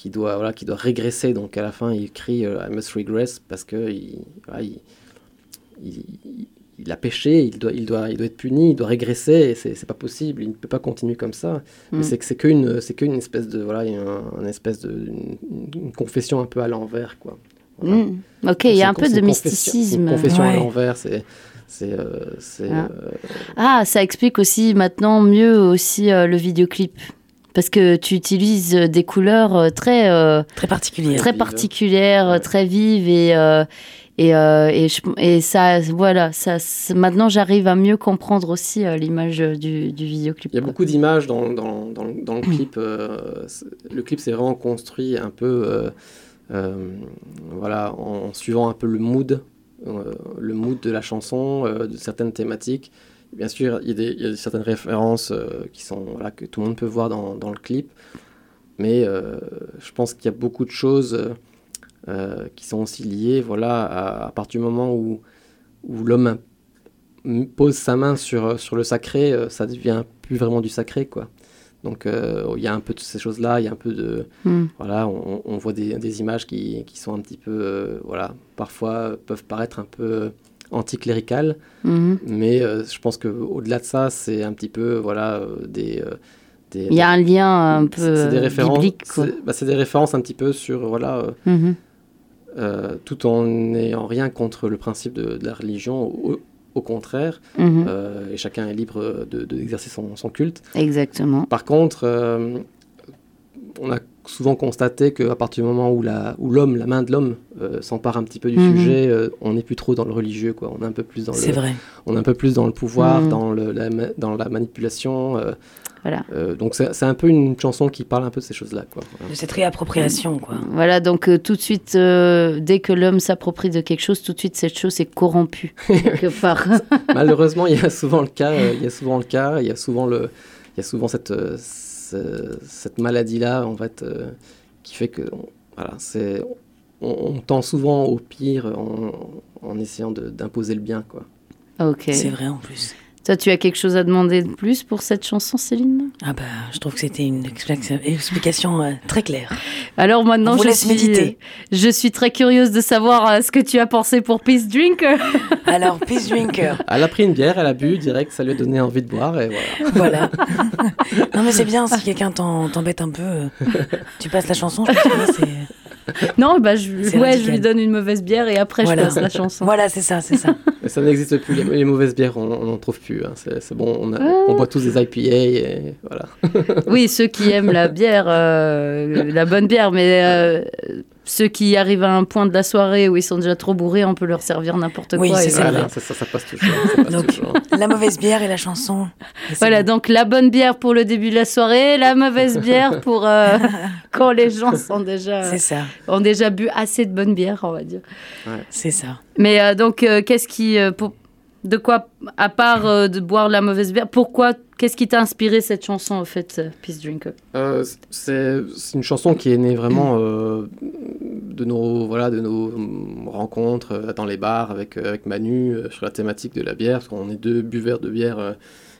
E: qui, doit, voilà, qui doit régresser. Donc à la fin, il crie euh, I must regress parce que il, voilà, il, il, a péché, il doit, il, doit, il doit être puni, il doit régresser et c'est c'est pas possible, il ne peut pas continuer comme ça. Mais
A: Mm.
E: c'est que c'est qu'une qu'une espèce de voilà, un, un espèce de une, une confession un peu à l'envers quoi. Voilà.
A: Mm. Ok, il y a un peu de mysticisme.
E: Une confession
C: Ouais.
E: à l'envers, c'est c'est euh,
A: Ah.
E: euh,
A: Ah, ça explique aussi maintenant mieux aussi euh, le vidéoclip. Parce que tu utilises euh, des couleurs euh, très, euh,
C: Très
A: particulières,
E: Ouais.
A: très vives et, euh, et, euh, et, je- et ça, voilà, ça, maintenant j'arrive à mieux comprendre aussi euh, l'image du, du vidéoclip.
E: Il y a beaucoup d'images dans, dans, dans, le- dans le clip. euh, le clip s'est vraiment construit un peu euh, euh, voilà, en, en suivant un peu le mood, euh, le mood de la chanson, euh, de certaines thématiques. Bien sûr, il y a, des, il y a certaines références euh, qui sont, voilà, que tout le monde peut voir dans, dans le clip. Mais euh, je pense qu'il y a beaucoup de choses euh, qui sont aussi liées voilà, à, à partir du moment où, où l'homme pose sa main sur, sur le sacré, ça devient plus vraiment du sacré. quoi. Donc il y a un peu de ces choses-là, il y a un peu de...
A: Mm.
E: Voilà, on, on voit des, des images qui, qui sont un petit peu... voilà, parfois peuvent paraître un peu anticléricales,
A: Mhm.
E: mais euh, je pense qu'au-delà de ça, c'est un petit peu voilà, euh, des... euh, des-
A: Il y a un lien un peu
E: c'est c'est des références,
A: biblique.
E: C'est bah, c'est des références un petit peu sur voilà,
A: Mhm.
E: euh, tout en n'ayant rien contre le principe de, de la religion, au, au contraire,
A: Mhm.
E: euh, et chacun est libre de- de- d'exercer son, son culte.
A: Exactement.
E: Par contre, euh, on a souvent constaté qu'à partir du moment où la- où l'homme, la main de l'homme, euh, s'empare un petit peu du
A: Mhm.
E: sujet, euh, on n'est plus trop dans le religieux, quoi. On est un peu plus dans
C: C'est
E: le,
C: vrai.
E: on est un peu plus dans le pouvoir,
A: Mhm.
E: dans, le, la, dans la manipulation. euh,
A: Voilà.
E: euh, donc c'est c'est un peu une chanson qui parle un peu de ces choses-là, quoi. Voilà.
C: De cette réappropriation, quoi.
A: Voilà, donc euh, tout de suite, euh, dès que l'homme s'approprie de quelque chose, tout de suite cette chose est corrompue quelque part.
E: Malheureusement, il y a souvent le cas. euh, il y a souvent le cas. Il y a souvent le, il y a souvent cette, euh, ce- cette maladie-là, en fait, euh, qui fait que, on- voilà, c'est, on, on tend souvent au pire en, en essayant d'imposer le bien, quoi.
A: ok.
C: C'est vrai en plus.
A: Toi, tu as quelque chose à demander de plus pour cette chanson, Céline?
C: Ah bah, je trouve que c'était une expli- explication euh, très claire.
A: Alors maintenant,
C: On vous
A: je
C: laisse
A: suis,
C: méditer.
A: je suis très curieuse de savoir euh, ce que tu as pensé pour Peace Drink.
C: Alors, Peace Drinker,
E: Elle a pris une bière, elle a bu direct, ça lui a donné envie de boire, et voilà.
C: voilà. non mais c'est bien, si quelqu'un t'embête un peu, euh, tu passes la chanson, je pense que là, c'est...
A: non, bah, je, ouais, je lui donne une mauvaise bière et après
C: Voilà.
A: je passe la chanson.
C: Voilà, c'est ça, c'est ça.
E: Mais ça n'existe plus. Les, les mauvaises bières, on n'en trouve plus. hein. C'est c'est bon, on, a- on boit tous des IPA, et voilà.
A: Oui, ceux qui aiment la bière, euh, la bonne bière, mais euh, ceux qui arrivent à un point de la soirée où ils sont déjà trop bourrés, on peut leur servir n'importe
C: Oui,
A: quoi.
C: c'est
A: et
C: ça.
A: voilà.
E: Ça, ça, ça passe toujours. ça passe
C: Donc,
E: toujours.
C: la mauvaise bière et la chanson. Et c'est
A: Voilà,
C: bon.
A: donc la bonne bière pour le début de la soirée, la mauvaise bière pour euh, quand les gens sont déjà,
C: C'est ça,
A: ont déjà bu assez de bonne bière, on va dire.
C: c'est ça.
A: Mais euh, donc, euh, qu'est-ce qui. euh, pour- de quoi, à part euh, de boire la mauvaise bière, pourquoi. Qu'est-ce qui t'a inspiré cette chanson, en fait, euh, Peace Drinker
E: Euh, c'est une chanson qui est née vraiment euh, de nos voilà de nos hum, rencontres dans les bars avec avec Manu sur la thématique de la bière parce qu'on est deux buveurs de bière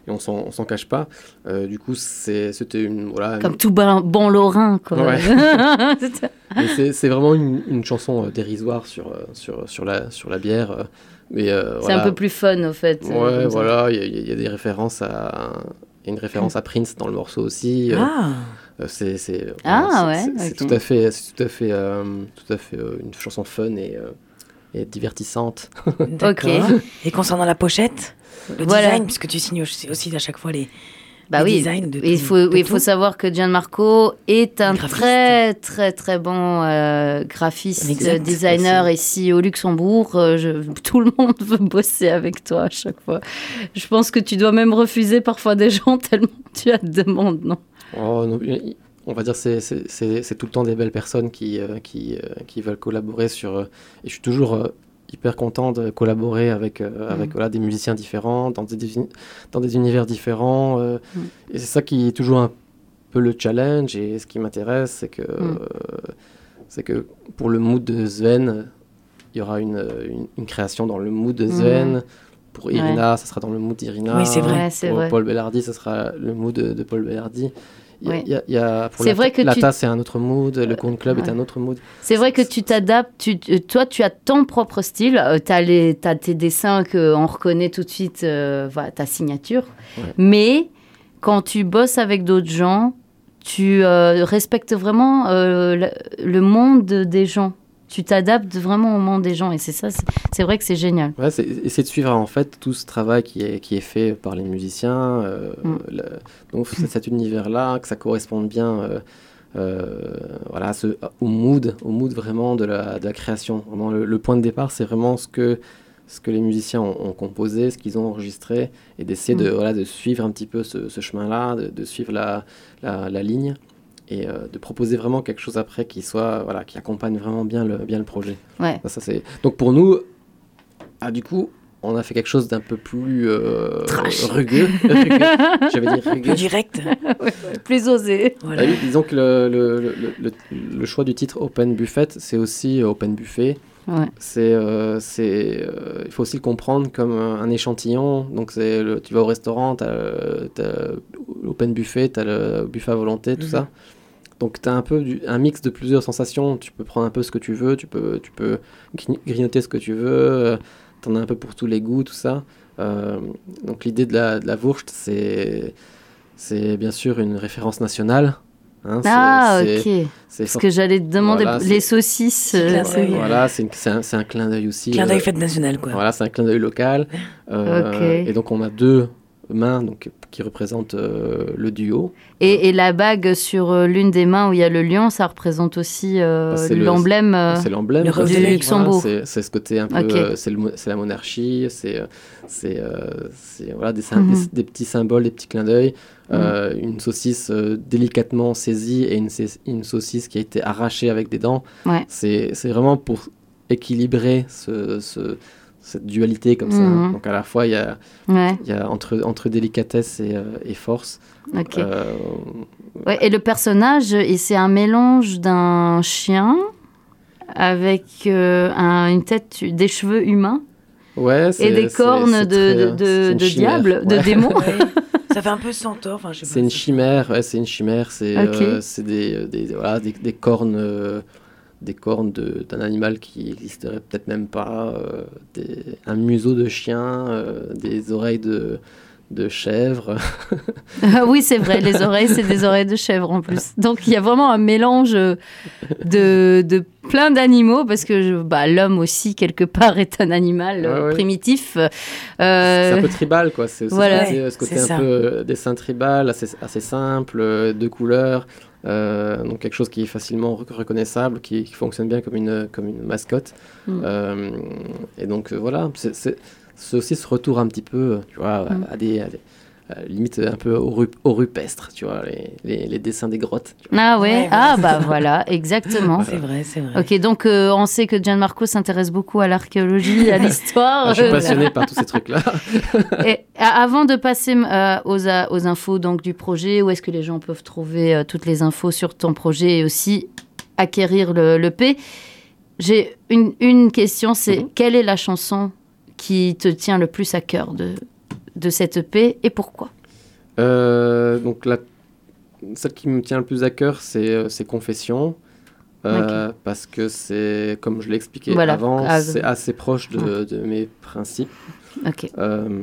E: et on s'en on s'en cache pas. Euh, du coup, c'était une voilà. une-
A: Comme tout bon, bon lorrain, quoi.
E: Ouais. c'est vraiment une, une chanson euh, dérisoire sur sur sur la sur la bière. Euh,
A: C'est
E: voilà.
A: un peu plus fun, au fait. euh,
E: Ouais, voilà, il y, a- il y a des références à. Il y a une référence à Prince dans le morceau aussi. euh,
C: Ah,
E: euh, c'est c'est
A: Ah,
E: voilà,
A: ouais,
E: c'est- c'est
A: ok.
E: tout à fait c'est tout à fait euh, tout à fait euh, une chanson fun et euh, et divertissante.
C: d'accord. Et concernant la pochette, le
A: Voilà.
C: design, puisque tu signes aussi aussi à chaque fois les,
A: Bah oui,
C: designs de
A: il
C: tout-
A: faut,
C: de
A: il faut savoir que Gianmarco est un
C: Graphiste.
A: très très très bon euh, graphiste,
C: Exact.
A: euh, designer ici au Luxembourg. Euh, je- tout le monde veut bosser avec toi à chaque fois. Je pense que tu dois même refuser parfois des gens tellement tu as de demande, non?
E: Oh, non, on va dire c'est c'est c'est c'est tout le temps des belles personnes qui euh, qui euh, qui veulent collaborer sur euh, et je suis toujours euh, hyper content de collaborer avec euh,
A: Mm.
E: avec voilà des musiciens différents dans des dans des univers différents euh,
A: Mm.
E: et c'est ça qui est toujours un peu le challenge et ce qui m'intéresse c'est que
A: Mm.
E: euh, c'est que pour le mood de Sven il y aura une, une, une création dans le mood de Sven pour Irina ça sera dans le mood d'Irina
C: Oui, c'est vrai.
A: Ouais,
E: pour
A: vrai.
E: Paul Bellardi ça sera le mood de, de Paul Bellardi y a- y a- pour
A: C'est
E: la,
A: vrai que
E: la
A: tu-
E: tasse, c'est un autre mood, le Coon Club est un autre mood.
A: C'est vrai que tu t'adaptes, tu, euh, toi tu as ton propre style, euh, tu as, tes dessins qu'on reconnaît tout de suite, euh, voilà, ta signature.
E: Ouais.
A: Mais quand tu bosses avec d'autres gens, tu euh, respectes vraiment euh, le, le monde des gens. Tu t'adaptes vraiment au monde des gens et c'est ça, c'est- vrai que c'est génial.
E: Ouais, c'est essayer de suivre en fait tout ce travail qui est, qui est fait par les musiciens, euh,
A: Mm.
E: le- donc cet univers-là, que ça corresponde bien euh, euh, voilà, ce, au mood, au mood vraiment de la, de la création. Vraiment, le, le point de départ, c'est vraiment ce que, ce que les musiciens ont, ont composé, ce qu'ils ont enregistré, et d'essayer de,
A: Mm.
E: voilà, de suivre un petit peu ce, ce chemin-là, de, de suivre la, la, la ligne. Et euh, de proposer vraiment quelque chose après qui soit voilà qui accompagne vraiment bien le, bien le projet.
A: Ouais.
E: Ça, ça, c'est... Donc pour nous, ah, du coup, on a fait quelque chose d'un peu plus euh, rugueux.
C: plus
E: rugueux.
C: direct.
A: Plus osé.
C: Voilà.
E: Ah oui, disons que le, le, le, le- le choix du titre Open Buffet, c'est aussi euh, Open Buffet.
A: Ouais.
E: C'est, euh, c'est, euh, il faut aussi le comprendre comme un échantillon. Donc c'est le, tu vas au restaurant, tu as l'open buffet, tu as le buffet à volonté, tout
C: Mhm.
E: ça. Donc tu as un peu du- un mix de plusieurs sensations. Tu peux prendre un peu ce que tu veux, tu peux, tu peux gri- grignoter ce que tu veux. tu en as un peu pour tous les goûts, tout ça. Euh, donc l'idée de la, de la Wurst, c'est, c'est bien sûr une référence nationale. hein, c'est-
A: Ah,
E: c'est-
A: ok.
E: c'est
A: Parce que j'allais te demander
E: Voilà,
A: les saucisses. Euh.
E: Voilà, c'est, une- c'est un, c'est un clin d'œil aussi.
C: Clin
E: euh,
C: d'œil fête nationale, quoi.
E: voilà, c'est un clin d'œil local. Euh,
A: Ok.
E: Et donc on a deux mains donc, qui représentent euh, le duo.
A: Et, et la bague sur euh, l'une des mains où il y a le lion, ça représente aussi euh,
E: Bah, le-
A: l'emblème.
E: c'est l'emblème
C: le du
A: Luxembourg.
E: voilà, c'est, ce côté un peu, c'est, la monarchie, c'est, voilà, des, sym-
A: Mhm.
E: des, des petits symboles, des petits clins d'œil. Euh, une saucisse délicatement saisie et une, saucisse qui a été arrachée avec des dents.
A: Ouais.
E: C'est, c'est vraiment pour équilibrer ce, ce- cette dualité comme ça.
A: Mhm.
E: Donc à la fois il y a,
A: Ouais,
E: il y a entre, entre délicatesse et, euh, et force.
A: ok.
E: Euh,
A: Ouais, et le personnage, c'est un mélange d'un chien avec euh, un- une tête, des cheveux humains
E: ouais,
A: et des cornes de,
E: très-
A: de, diable, de démon.
C: Ouais. Ça fait un peu centaure, enfin, je sais pas.
E: C'est une chimère, ouais, c'est une chimère, c'est euh, des, des, voilà, des, des cornes, euh, des cornes de- d'un animal qui n'existerait peut-être même pas, euh, des- un museau de chien, euh, des oreilles de, de chèvre.
A: Ah oui, c'est vrai, les oreilles, c'est des oreilles de chèvre en plus. Donc il y a vraiment un mélange de, de plein d'animaux, parce que je- bah, l'homme aussi, quelque part, est un animal euh, primitif. Euh,
E: C'est un peu tribal, quoi. C'est
A: voilà.
E: ce côté, ce côté
C: C'est
E: un
C: ça.
E: peu euh, dessin tribal, assez, assez simple, deux couleurs. euh, donc quelque chose qui est facilement rec- reconnaissable, qui, qui fonctionne bien comme une, comme une mascotte.
A: Mm.
E: Euh, et donc voilà, c'est c'est- aussi ce retour un petit peu, euh, tu vois, à-
A: Mm.
E: à, des, à des- à limite un peu au, ru- au rupestre, tu vois, les, les, les dessins des grottes.
A: Ah ouais,
C: Ouais,
A: ah bah voilà, exactement.
C: C'est vrai, c'est vrai.
A: Ok, donc euh, on sait que Gianmarco s'intéresse beaucoup à l'archéologie, à l'histoire.
E: Ah, je suis
A: Euh,
E: passionné par tous ces trucs-là.
A: Et avant de passer euh, aux, infos donc, du projet, où est-ce que les gens peuvent trouver euh, toutes les infos sur ton projet et aussi acquérir le, le P, j'ai une, une question, c'est
E: Mhm.
A: quelle est la chanson qui te tient le plus à cœur de, de cette EP et pourquoi
E: Euh, donc la, celle qui me tient le plus à cœur, c'est euh, c'est Confession. Euh, Parce que c'est, comme je l'ai expliqué
A: Voilà.
E: avant,
A: Ah,
E: c'est assez proche de, de mes principes. Euh,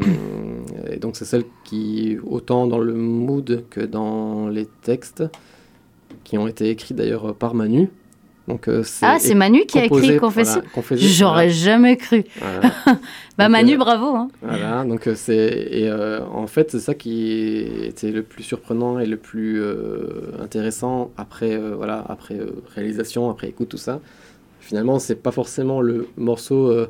E: et donc c'est celle qui, autant dans le mood que dans les textes, qui ont été écrits d'ailleurs par Manu. Donc, euh,
A: Ah, c'est Manu qui a écrit Confession
E: voilà,
A: J'aurais jamais cru.
E: voilà,
A: Bah
E: Donc,
A: Manu,
E: euh,
A: bravo. hein.
E: voilà, donc euh, c'est et euh, en fait c'est ça qui était le plus surprenant et le plus euh, intéressant après euh, voilà après euh, réalisation après écoute tout ça. Finalement c'est pas forcément le morceau euh,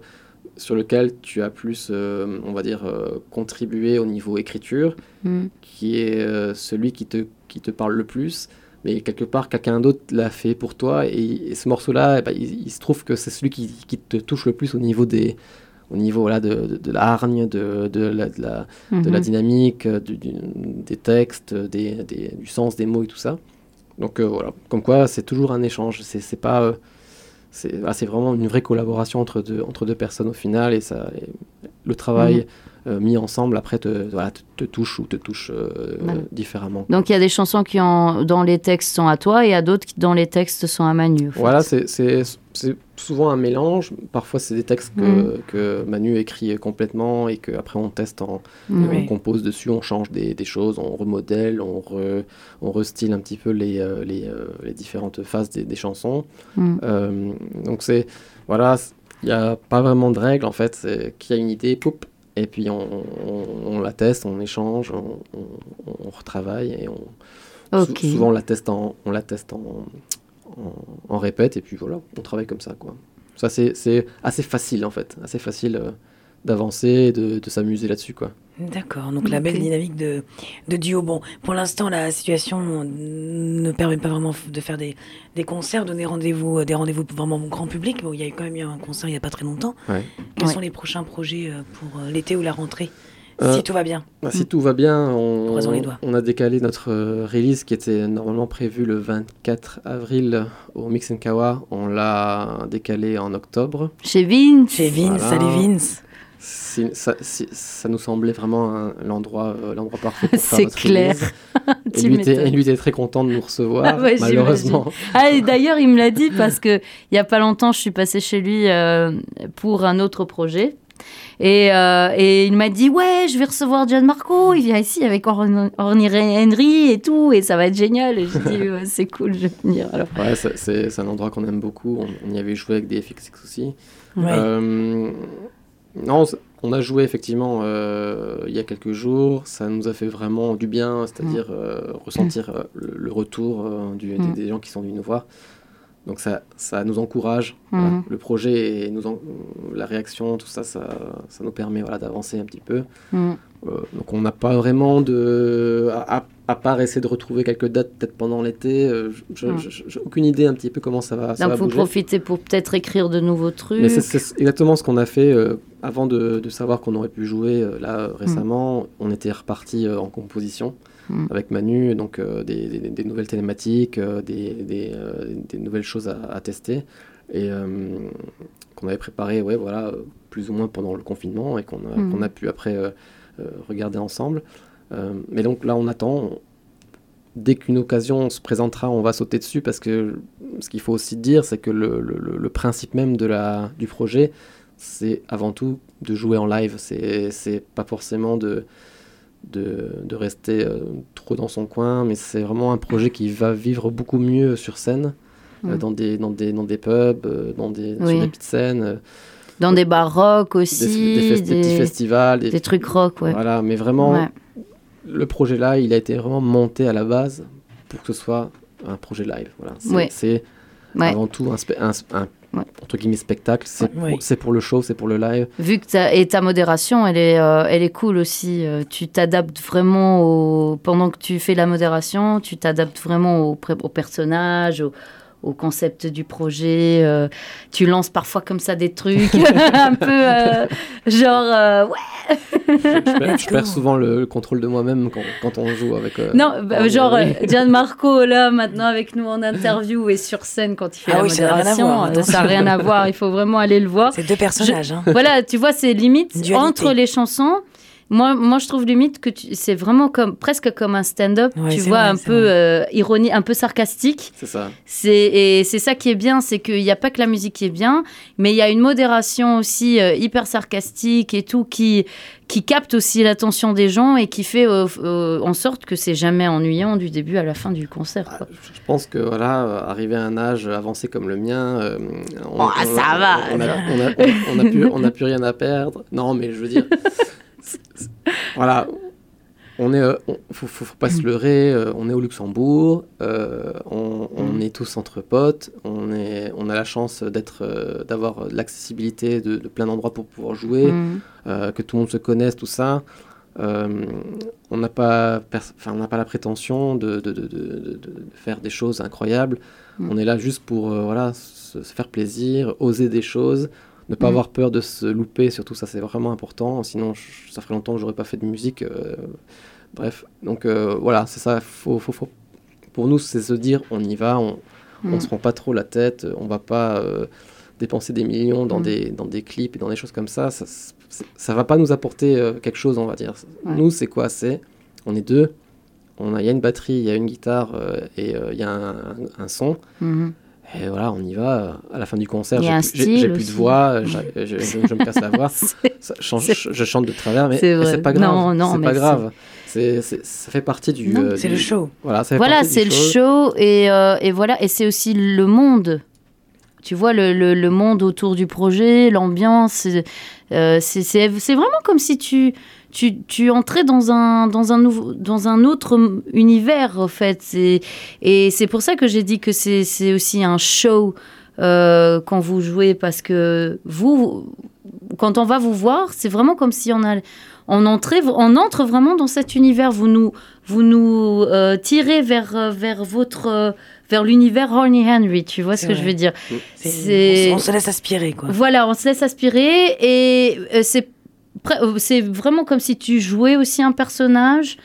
E: sur lequel tu as plus euh, on va dire euh, contribué au niveau écriture
A: Mm.
E: qui est euh, celui qui te qui te parle le plus. Mais quelque part, quelqu'un d'autre l'a fait pour toi. Et, et ce morceau-là, eh ben, il, il se trouve que c'est celui qui, qui te touche le plus au niveau des, au niveau voilà, de, de, de la hargne, de, de, la, de, la, la
A: Mhm.
E: dynamique, euh, du- du- des textes, des, des- du sens des mots et tout ça. Donc euh, voilà, comme quoi c'est toujours un échange. C'est pas, euh, c'est voilà, c'est vraiment une vraie collaboration entre deux, entre deux personnes au final et ça, et le travail euh, mis ensemble après te, voilà, te, te touche ou te touche euh,
A: Voilà.
E: différemment.
A: Donc il y a des chansons qui ont, dans les textes sont à toi et il y a d'autres qui dans les textes sont à Manu. en fait.
E: Voilà, c'est- c'est c'est souvent un mélange. Parfois, c'est des textes que,
A: Mm.
E: que Manu écrit complètement et qu'après on teste, en,
A: Mm.
E: On compose dessus, on change des, des choses, on remodèle, on, re, on restyle un petit peu les, euh, les, euh, les différentes phases des, des chansons.
A: Mm.
E: Euh, donc, c'est. Voilà, il n'y a pas vraiment de règle en fait. Qui a une idée, poup, et puis on, on- on la teste, on échange, on, retravaille et on. sou- souvent on la teste en, on la teste en, en, en répète et puis voilà, on travaille comme ça quoi. Ça c'est c'est assez facile en fait, assez facile euh, d'avancer et de, de s'amuser là-dessus quoi.
C: D'accord, donc la belle dynamique de, de duo. Bon, pour l'instant, la situation ne permet pas vraiment de faire des, des concerts, donner rendez-vous, euh, des rendez-vous vraiment au grand public. Bon, il y a eu quand même eu un concert il n'y a pas très longtemps.
E: Ouais.
C: Quels
A: Ouais.
C: sont les prochains projets euh, pour euh, l'été ou la rentrée?
E: Euh,
C: Si tout va bien.
E: Bah, si tout va bien, on, a décalé notre euh, release qui était normalement prévu le 24 avril au Mix Kawa. On l'a décalé en octobre.
A: Chez Vince.
C: Chez Vince,
E: Voilà.
C: salut Vince.
E: Ça, nous semblait vraiment l'endroit euh, l'endroit parfait pour faire
A: C'est clair.
E: Et lui, était,
A: m'étonnes.
E: et lui était très content de nous recevoir,
A: Ah ouais,
E: malheureusement.
A: Ah, et d'ailleurs, il me l'a dit parce que il y a pas longtemps, je suis passée chez lui euh, pour un autre projet. Et, euh, et il m'a dit ouais je vais recevoir Gianmarco il vient ici avec Orn- Orny Henry et tout et ça va être génial et j'ai dit Ouais, c'est cool je vais venir alors
E: Ouais, c'est un endroit qu'on aime beaucoup. On, on y avait joué avec des FXX aussi.
C: Ouais.
E: Non, on a joué effectivement euh, il y a quelques jours. Ça nous a fait vraiment du bien, c'est-à-dire euh, ressentir euh, le, le retour du- des,
A: Mm.
E: des gens qui sont venus nous voir. Donc ça, ça nous encourage. Voilà.
A: Mhm.
E: Le projet et nous en- la réaction, tout ça, ça, ça nous permet voilà, d'avancer un petit peu. Euh, donc on n'a pas vraiment de... À, à- part essayer de retrouver quelques dates peut-être pendant l'été, euh,
A: Mm.
E: je- j'ai aucune idée un petit peu comment ça va, ça
A: donc
E: va
A: vous
E: bouger.
A: profitez pour peut-être écrire de nouveaux trucs
E: Mais c'est- exactement ce qu'on a fait euh, avant de, de savoir qu'on aurait pu jouer là euh, récemment. On était reparti en composition
A: Mm.
E: avec Manu, donc euh, des, des- des nouvelles thématiques, euh, des, des, euh, des nouvelles choses à, à tester et qu'on avait préparé, ouais, voilà, plus ou moins pendant le confinement et qu'on a, pu après regarder ensemble. Euh, mais donc là, on attend. Dès qu'une occasion se présentera, on va sauter dessus parce que ce qu'il faut aussi dire, c'est que le, le- le- le principe même de la, du projet, c'est avant tout de jouer en live. C'est pas forcément de, de, de rester euh, trop dans son coin, mais c'est vraiment un projet qui va vivre beaucoup mieux sur scène, euh,
A: Mm.
E: dans, des, dans, des, dans des pubs, euh, dans des,
A: Oui.
E: sur des petites scènes, euh,
A: dans des bars rock aussi
E: des fes- des petits festivals. Des,
A: des trucs rock ouais,
E: Voilà, mais vraiment,
A: Ouais.
E: le projet-là, il a été vraiment monté à la base pour que ce soit un projet live. Voilà. C'est
A: Ouais.
E: avant tout un, un, un-
A: Ouais.
E: entre guillemets spectacle. C'est
C: Ouais.
E: pour, le show, c'est pour le live.
A: Vu que ta, et ta modération, elle est, euh, elle est cool aussi. Euh, tu t'adaptes vraiment au, pendant que tu fais la modération, tu t'adaptes vraiment au, au personnage, au, au concept du projet. euh, tu lances parfois comme ça des trucs un peu euh, genre euh, ouais.
E: Je, je perds, je souvent le, le contrôle de moi-même quand, quand on joue avec. euh,
A: Non, bah,
E: en-
A: genre euh, Gianmarco là maintenant avec nous en interview et sur scène quand il fait
C: Ah
A: la
C: oui, ça n'a rien à
A: modération,
C: voir,
A: ça n'a rien à voir. Il faut vraiment aller le voir.
C: C'est deux personnages. hein.
A: voilà, tu vois, c'est limite
C: Dualité.
A: entre les chansons. Moi, moi, je trouve limite que tu- c'est vraiment comme presque comme un stand-up.
C: Ouais,
A: tu vois,
C: vrai,
A: un peu euh, ironie, un peu sarcastique.
E: C'est ça.
A: C'est et c'est ça qui est bien, c'est qu'il n'y a pas que la musique qui est bien, mais il y a une modération aussi euh, hyper sarcastique et tout qui qui capte aussi l'attention des gens et qui fait euh, euh, en sorte que c'est jamais ennuyant du début à la fin du concert.
E: Ah,
A: quoi.
E: Je pense que voilà, arrivé à un âge avancé comme le mien, euh, on,
A: Oh, ça va.
E: On a, on a- on- on a plus, rien à perdre. Non, mais je veux dire, voilà, on est, euh, on- faut, faut, faut pas se leurrer. euh, on est au Luxembourg, euh, on, on est tous entre potes, on est, on a la chance d'être, euh, d'avoir l'accessibilité de, de plein d'endroits pour pouvoir jouer euh, que tout le monde se connaisse, tout ça. On n'a pas, enfin, on n'a pas la prétention de, faire des choses incroyables.
A: Mm.
E: On est là juste pour voilà, se, se faire plaisir, oser des choses, ne pas
A: Mm.
E: avoir peur de se louper, surtout ça c'est vraiment important. Sinon, je- ça ferait longtemps que j'aurais pas fait de musique. euh, bref, donc euh, voilà, c'est ça. Faut, faut, faut- Pour nous, c'est se dire on y va, on, on
A: Mm.
E: se prend pas trop la tête, on va pas euh, dépenser des millions dans,
A: Mm.
E: des, dans des clips et dans des choses comme ça. Ça, ça va pas nous apporter quelque chose, on va dire.
A: Ouais.
E: Nous, c'est quoi? C'est on est deux, on a, il y a une batterie, il y a une guitare et il y a un, un- un son. Et voilà, on y va. À la fin du concert,
A: Il y a
E: j'ai
A: un
E: plus- j'ai
A: style
E: j'ai plus de voix, je, je- je me casse la voix. Ça je, chante de travers, mais
A: c'est
E: mais
A: vrai.
E: c'est pas grave.
A: Non, non,
E: c'est pas grave. C'est, c'est- ça fait partie du.
A: Non,
E: euh,
C: C'est
E: du-
C: le show.
E: Voilà, ça fait
A: Voilà,
E: partie du
A: c'est le show et, euh, et voilà, et c'est aussi le monde. Tu vois, le, le, le monde autour du projet, l'ambiance, euh, c'est- c'est c'est vraiment comme si tu, tu, tu entrais dans un, dans, un nouveau, dans un autre univers, en fait. Et c'est pour ça que j'ai dit que c'est aussi un show euh, quand vous jouez, parce que vous, quand on va vous voir, c'est vraiment comme si on, a, on, entrait, on entre vraiment dans cet univers. Vous nous, vous nous euh, tirez vers, vers votre... vers l'univers Horny Henry, tu vois ce que
C: vrai.
A: je veux dire
C: C'est-
A: C'est-
C: On, on se laisse aspirer, quoi.
A: voilà, on se laisse aspirer et euh, c'est c'est vraiment comme si tu jouais aussi un personnage.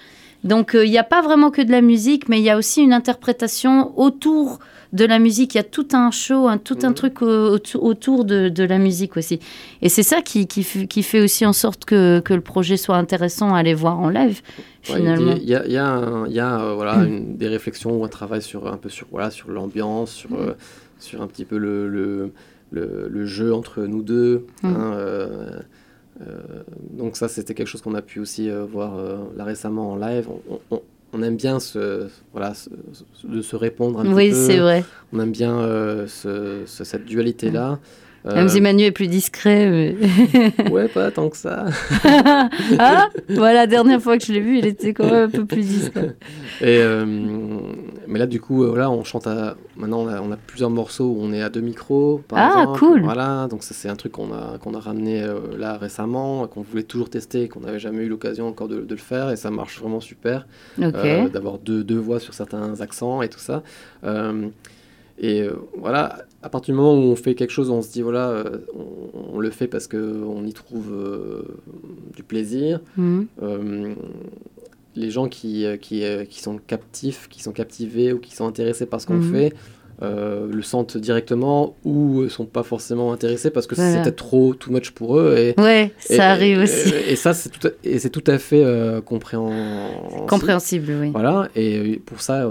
A: Donc euh, il n'y a pas vraiment que de la musique, mais il y a aussi une interprétation autour de la musique. Il y a tout un show, un, tout un
E: Mhm.
A: truc euh, auto- autour de, de la musique aussi. Et c'est ça qui, qui, fait aussi en sorte que, que le projet soit intéressant à aller voir en live, finalement.
E: Il y a, y a, un- il y a, euh, voilà, une- des réflexions ou un travail sur, un peu sur, voilà, sur l'ambiance, sur, euh, sur un petit peu le, le, le, le jeu entre nous deux.
A: Mm.
E: hein, euh, euh, donc ça, c'était quelque chose qu'on a pu aussi euh, voir euh, là récemment en live. On, on- on aime bien ce, voilà, de se répondre un
A: Oui,
E: petit peu.
A: c'est vrai.
E: On aime bien euh, ce- ce- cette dualité-là. Euh,
A: Même si Manu est plus discret. mais-
E: ouais, pas tant que ça.
A: ah, voilà, la dernière fois que je l'ai vu, il était quand même un peu plus discret.
E: Et, euh, mais là, du coup, euh, voilà, on chante à. Maintenant, on a, on a plusieurs morceaux où on est à deux micros. Par
A: Ah,
E: exemple.
A: cool.
E: Voilà, donc ça, c'est un truc qu'on a, qu'on a ramené euh, là récemment, qu'on voulait toujours tester, qu'on n'avait jamais eu l'occasion encore de, de le faire, et ça marche vraiment super. Euh, D'avoir deux, deux voix sur certains accents et tout ça. Euh, et euh, voilà, à partir du moment où on fait quelque chose, on se dit, voilà, euh, on, on le fait parce qu'on y trouve euh, du plaisir.
A: Mhm.
E: Les gens qui, qui, qui sont captifs, qui sont captivés ou qui sont intéressés par ce qu'on
A: Mhm.
E: fait, euh, le sentent directement ou ne sont pas forcément intéressés parce que
A: Voilà.
E: c'est peut-être trop too much pour eux. Et,
A: Ouais,
E: et-
A: ça arrive
E: et-
A: aussi.
E: Et, ça, c'est tout, à- et c'est tout à fait euh, compréhensible.
A: Compréhensible, oui.
E: Voilà, et euh, pour ça,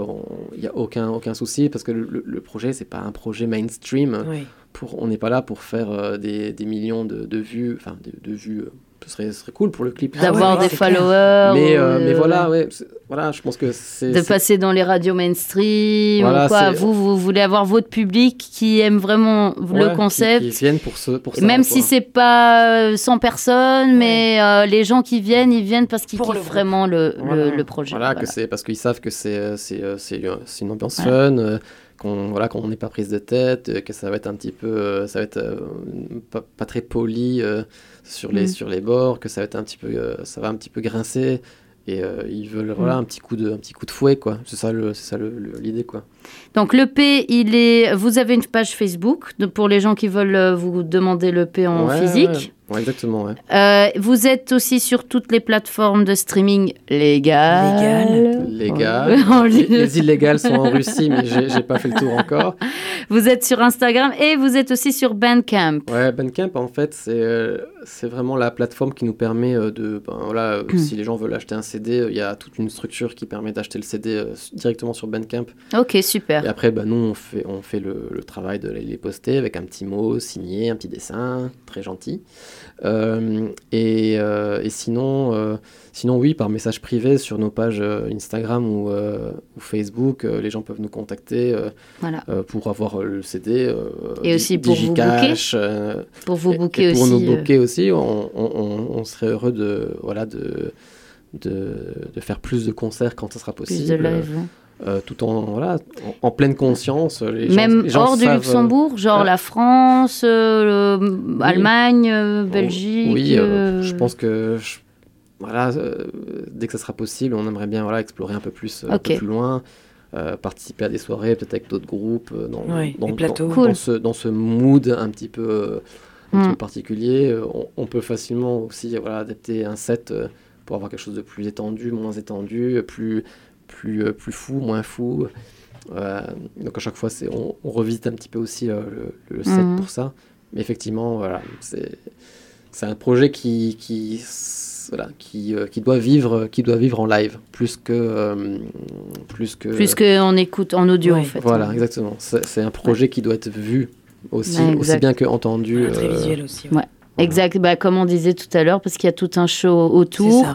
E: il n'y a aucun, aucun souci parce que le, le- le projet, c'est pas un projet mainstream.
C: Oui.
E: Pour, on n'est pas là pour faire euh, des, des millions de, de vues, enfin, de, de vues, euh, ce serait, ce serait cool pour le clip.
C: Ah
A: D'avoir
C: ouais,
A: des followers.
E: Mais, euh, mais
A: euh,
E: voilà, ouais, voilà, je pense que c'est.
A: De passer dans les radios mainstream
E: Voilà,
A: ou quoi.
E: c'est-
A: Vous, vous voulez avoir votre public qui aime vraiment
E: ouais,
A: le
E: qui-
A: concept.
E: Qui, viennent pour, ce, pour ça.
A: Même
E: quoi.
A: si c'est pas euh, 100 personnes, mais euh, les gens qui viennent, ils viennent parce qu'ils
C: le
A: kiffent vraiment le, le-
E: Voilà.
A: le projet.
E: Voilà,
A: Voilà.
E: que c'est parce qu'ils savent que c'est euh, c'est euh, c'est euh, c'est une ambiance fun, euh, qu'on voilà qu'on n'est pas prise de tête, euh, que ça va être un petit peu, euh, ça va être euh, pas, pas très poli euh, sur les
A: Mm.
E: sur les bords, que ça va être un petit peu, euh, ça va un petit peu grincer. Et euh, ils veulent
A: Mm.
E: voilà un petit coup de un petit coup de fouet quoi. C'est ça le c'est ça le- le- l'idée quoi.
A: Donc le P, il est. Vous avez une page Facebook de- pour les gens qui veulent euh, vous demander le P en
E: Ouais,
A: physique.
E: ouais, Ouais, exactement, ouais.
A: Euh, vous êtes aussi sur toutes les plateformes de streaming légales.
E: Légal.
A: On
E: les, les illégales sont en Russie, mais j'ai pas fait le tour encore.
A: Vous êtes sur Instagram et vous êtes aussi sur Bandcamp.
E: Ouais, Bandcamp, en fait, c'est euh, vraiment la plateforme qui nous permet euh, de. Ben, voilà, euh, si les gens veulent acheter un CD, il y a toute une structure qui permet d'acheter le CD directement sur Bandcamp.
A: Ok, super.
E: Et après, bah, nous, on fait, on fait le, le travail de les poster avec un petit mot signé, un petit dessin, très gentil. Euh, et, euh, et sinon, euh, sinon, oui, par message privé sur nos pages euh, Instagram ou, euh, ou Facebook, euh, les gens peuvent nous contacter
A: Voilà.
E: pour avoir le CD.
A: Et aussi pour vous
E: euh,
A: Pour vous booker
E: et pour
A: aussi.
E: nous booker aussi, on, on- on- on serait heureux de, voilà, de, de, de faire plus de concerts quand ça sera possible.
A: plus de live.
E: euh, tout en, voilà, en, en pleine conscience. Les gens-
A: Même
E: les gens
A: hors du
E: savent,
A: Luxembourg, genre la France, euh, le- Allemagne, euh, Belgique.
E: Oui, euh, je pense que je- voilà, euh, dès que ça sera possible, on aimerait bien voilà, explorer un peu plus, euh, un peu plus loin, euh, participer à des soirées, peut-être avec d'autres groupes, euh, dans, dans, dans-
A: Cool.
E: dans ce, dans ce mood un petit peu, euh, un petit
A: Mm.
E: peu particulier. On, on peut facilement aussi voilà, adapter un set euh, pour avoir quelque chose de plus étendu, moins étendu, plus, plus, euh, plus fou, moins fou. Euh, donc à chaque fois, c'est, on, on revisite un petit peu aussi euh, le, le set
A: Mhm.
E: pour ça. Mais effectivement, voilà, c'est, c'est un projet qui, voilà, qui, euh, qui, doit vivre, qui doit vivre en live, plus que... euh, plus que
A: Plus qu'on écoute en audio,
C: Ouais.
A: en fait.
E: Voilà,
A: hein.
E: exactement. C'est, un projet qui doit être vu aussi,
A: Ouais,
E: aussi bien que entendu.
C: très
E: euh,
C: visuel aussi.
A: ouais. Exact, bah, comme on disait tout à l'heure, parce qu'il y a tout un show autour.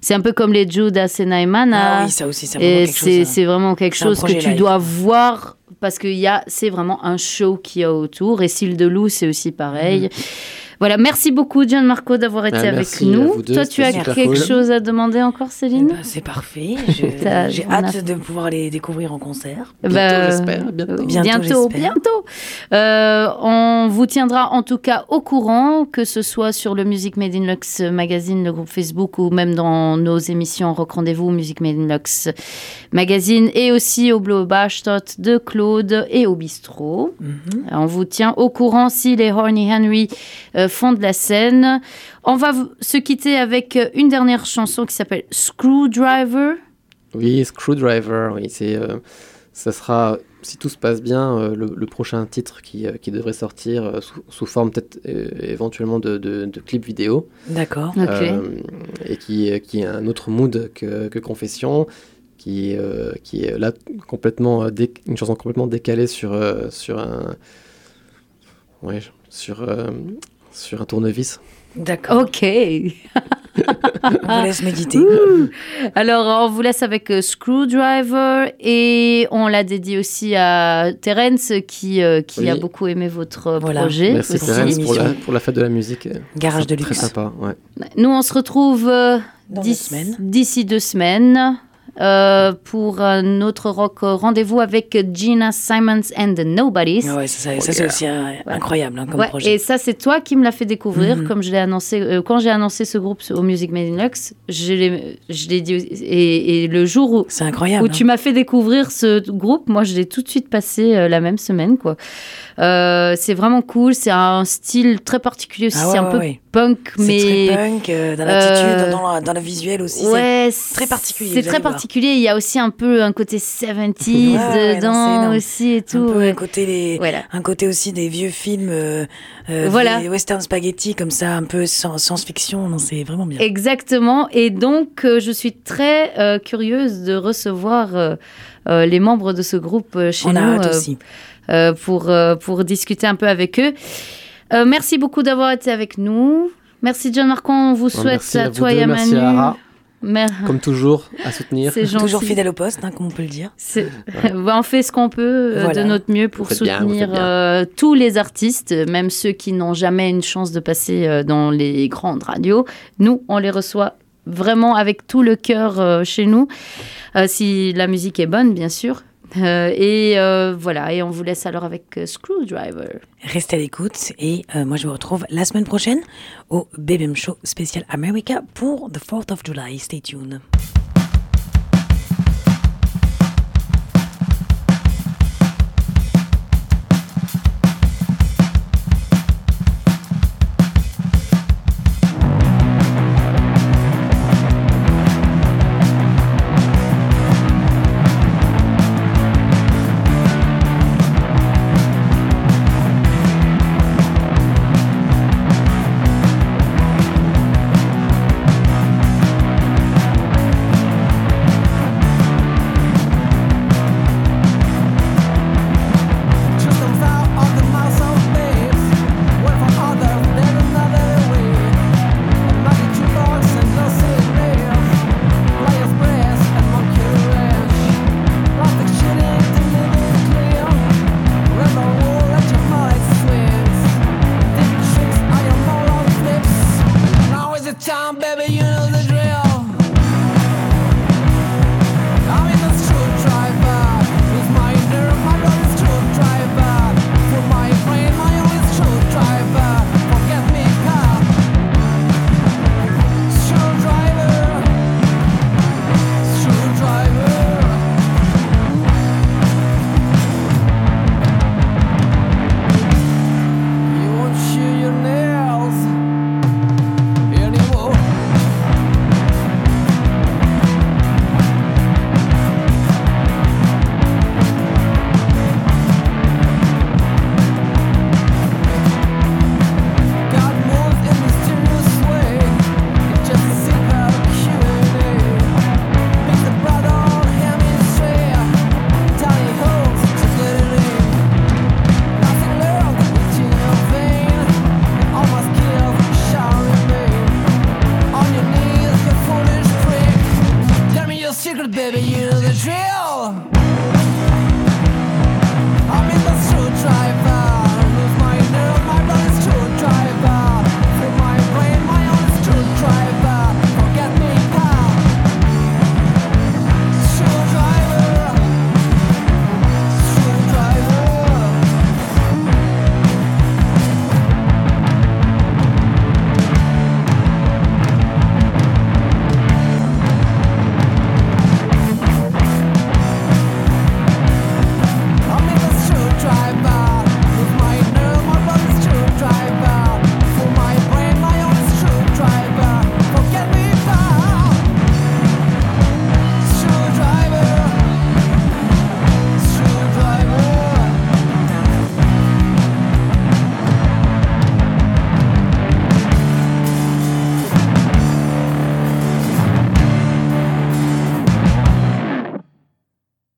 A: C'est un peu comme les Judas et Naimana.
C: Ah oui, ça aussi, c'est vraiment
A: Et
C: quelque
A: c'est
C: hein.
A: vraiment quelque chose que tu
C: live.
A: dois voir parce que y a- c'est vraiment un show qu'il y a autour. Et Cille de Loup, c'est aussi pareil. Voilà, merci beaucoup, John Marco, d'avoir été
E: Ah,
A: avec nous.
E: deux,
A: Toi, tu as quelque
E: cool.
A: chose à demander encore,
C: Eh
A: Céline
C: ben, c'est parfait. J'ai
A: a-
C: hâte de pouvoir les découvrir en concert.
E: Bientôt,
A: Bah,
E: j'espère, bientôt.
A: euh,
C: Bientôt,
A: bientôt,
C: j'espère.
A: bientôt. Euh, on vous tiendra en tout cas au courant, que ce soit sur le Music Made in Lux magazine, le groupe Facebook, ou même dans nos émissions Rock Rendez-vous, Music Made in Lux magazine, et aussi au Blow Bashtot de Claude et au Bistrot.
C: Mhm.
A: On vous tient au courant si les Horny Henry euh, font de la scène. On va se quitter avec euh, une dernière chanson qui s'appelle Screwdriver.
E: Oui, Screwdriver, oui, c'est, euh, ça sera, si tout se passe bien, euh, le, le prochain titre qui, euh, qui devrait sortir euh, sous, sous forme peut-être euh, éventuellement de, de, de clip vidéo,
C: D'accord.
A: Ok.
E: et qui, euh, qui est un autre mood que, que Confession, qui, euh, qui est là complètement, euh, dé- une chanson complètement décalée sur, euh, sur un, ouais, sur, euh, sur un tournevis.
C: D'accord.
A: Ok.
C: On vous laisse méditer.
A: Ouh. Alors, on vous laisse avec euh, Screwdriver et on l'a dédié aussi à Terence qui, euh, qui
E: Oui.
A: a beaucoup aimé votre euh,
C: Voilà.
A: projet.
E: Merci. Thérèse pour la,
C: émission.
E: pour la fête de la musique.
C: Garage de
E: Très
C: luxe.
E: sympa, ouais.
A: Nous, on se retrouve euh, d'ici deux semaines euh, pour un autre rock rendez-vous avec Gina Simons and the Nobodies.
C: Ouais, ça, ça, ça, c'est aussi euh, incroyable hein, comme
A: Ouais,
C: projet.
A: et ça, c'est toi qui me l'as fait découvrir,
C: Mhm.
A: comme je l'ai annoncé. euh, quand j'ai annoncé ce groupe au Music Made in Lux, je l'ai je l'ai dit. Et, et le jour où,
C: C'est incroyable.
A: où tu
C: hein.
A: m'as fait découvrir ce groupe, moi, je l'ai tout de suite passé euh, la même semaine, quoi. Euh, c'est vraiment cool. C'est un style très particulier aussi.
C: Ah ouais,
A: c'est un
C: ouais,
A: peu
C: ouais.
A: punk,
C: C'est
A: mais
C: très punk, euh, dans l'attitude,
A: Euh,
C: dans, le visuel aussi. c'est-
A: Ouais,
C: très particulier,
A: C'est très particulier. Il y a aussi un peu un côté 70s
C: Ouais, ouais, non,
A: dedans
C: c'est
A: aussi et
C: un
A: tout.
C: peu un côté les,
A: Voilà.
C: un côté aussi des vieux films, euh,
A: Voilà.
C: des western spaghetti comme ça, un peu science-fiction. Non, c'est vraiment bien.
A: Exactement. Et donc, je suis très curieuse de recevoir euh, les membres de ce groupe euh, chez
C: On
A: nous
C: a hâte
A: euh,
C: aussi.
A: Euh, pour, euh, pour discuter un peu avec eux. Euh, merci beaucoup d'avoir été avec nous. Merci John Marcon, on vous souhaite
E: merci
A: à,
E: à vous
A: toi
E: deux,
A: et à
E: merci
A: Manu.
E: à Ara.
A: Mer-
E: Comme toujours, à soutenir.
C: Toujours fidèle au poste, hein, comme on peut le dire.
A: Bah, on fait ce qu'on peut euh,
C: Voilà.
A: de notre mieux pour soutenir
E: bien.
A: euh, tous les artistes, même ceux qui n'ont jamais une chance de passer euh, dans les grandes radios. Nous, on les reçoit vraiment avec tout le cœur euh, chez nous, Euh, si la musique est bonne, bien sûr. Euh, et euh, voilà, et on vous laisse alors avec euh, Screwdriver.
C: Restez à l'écoute et moi je vous retrouve la semaine prochaine au BBM Show spécial America pour The 4th of July. Stay tuned.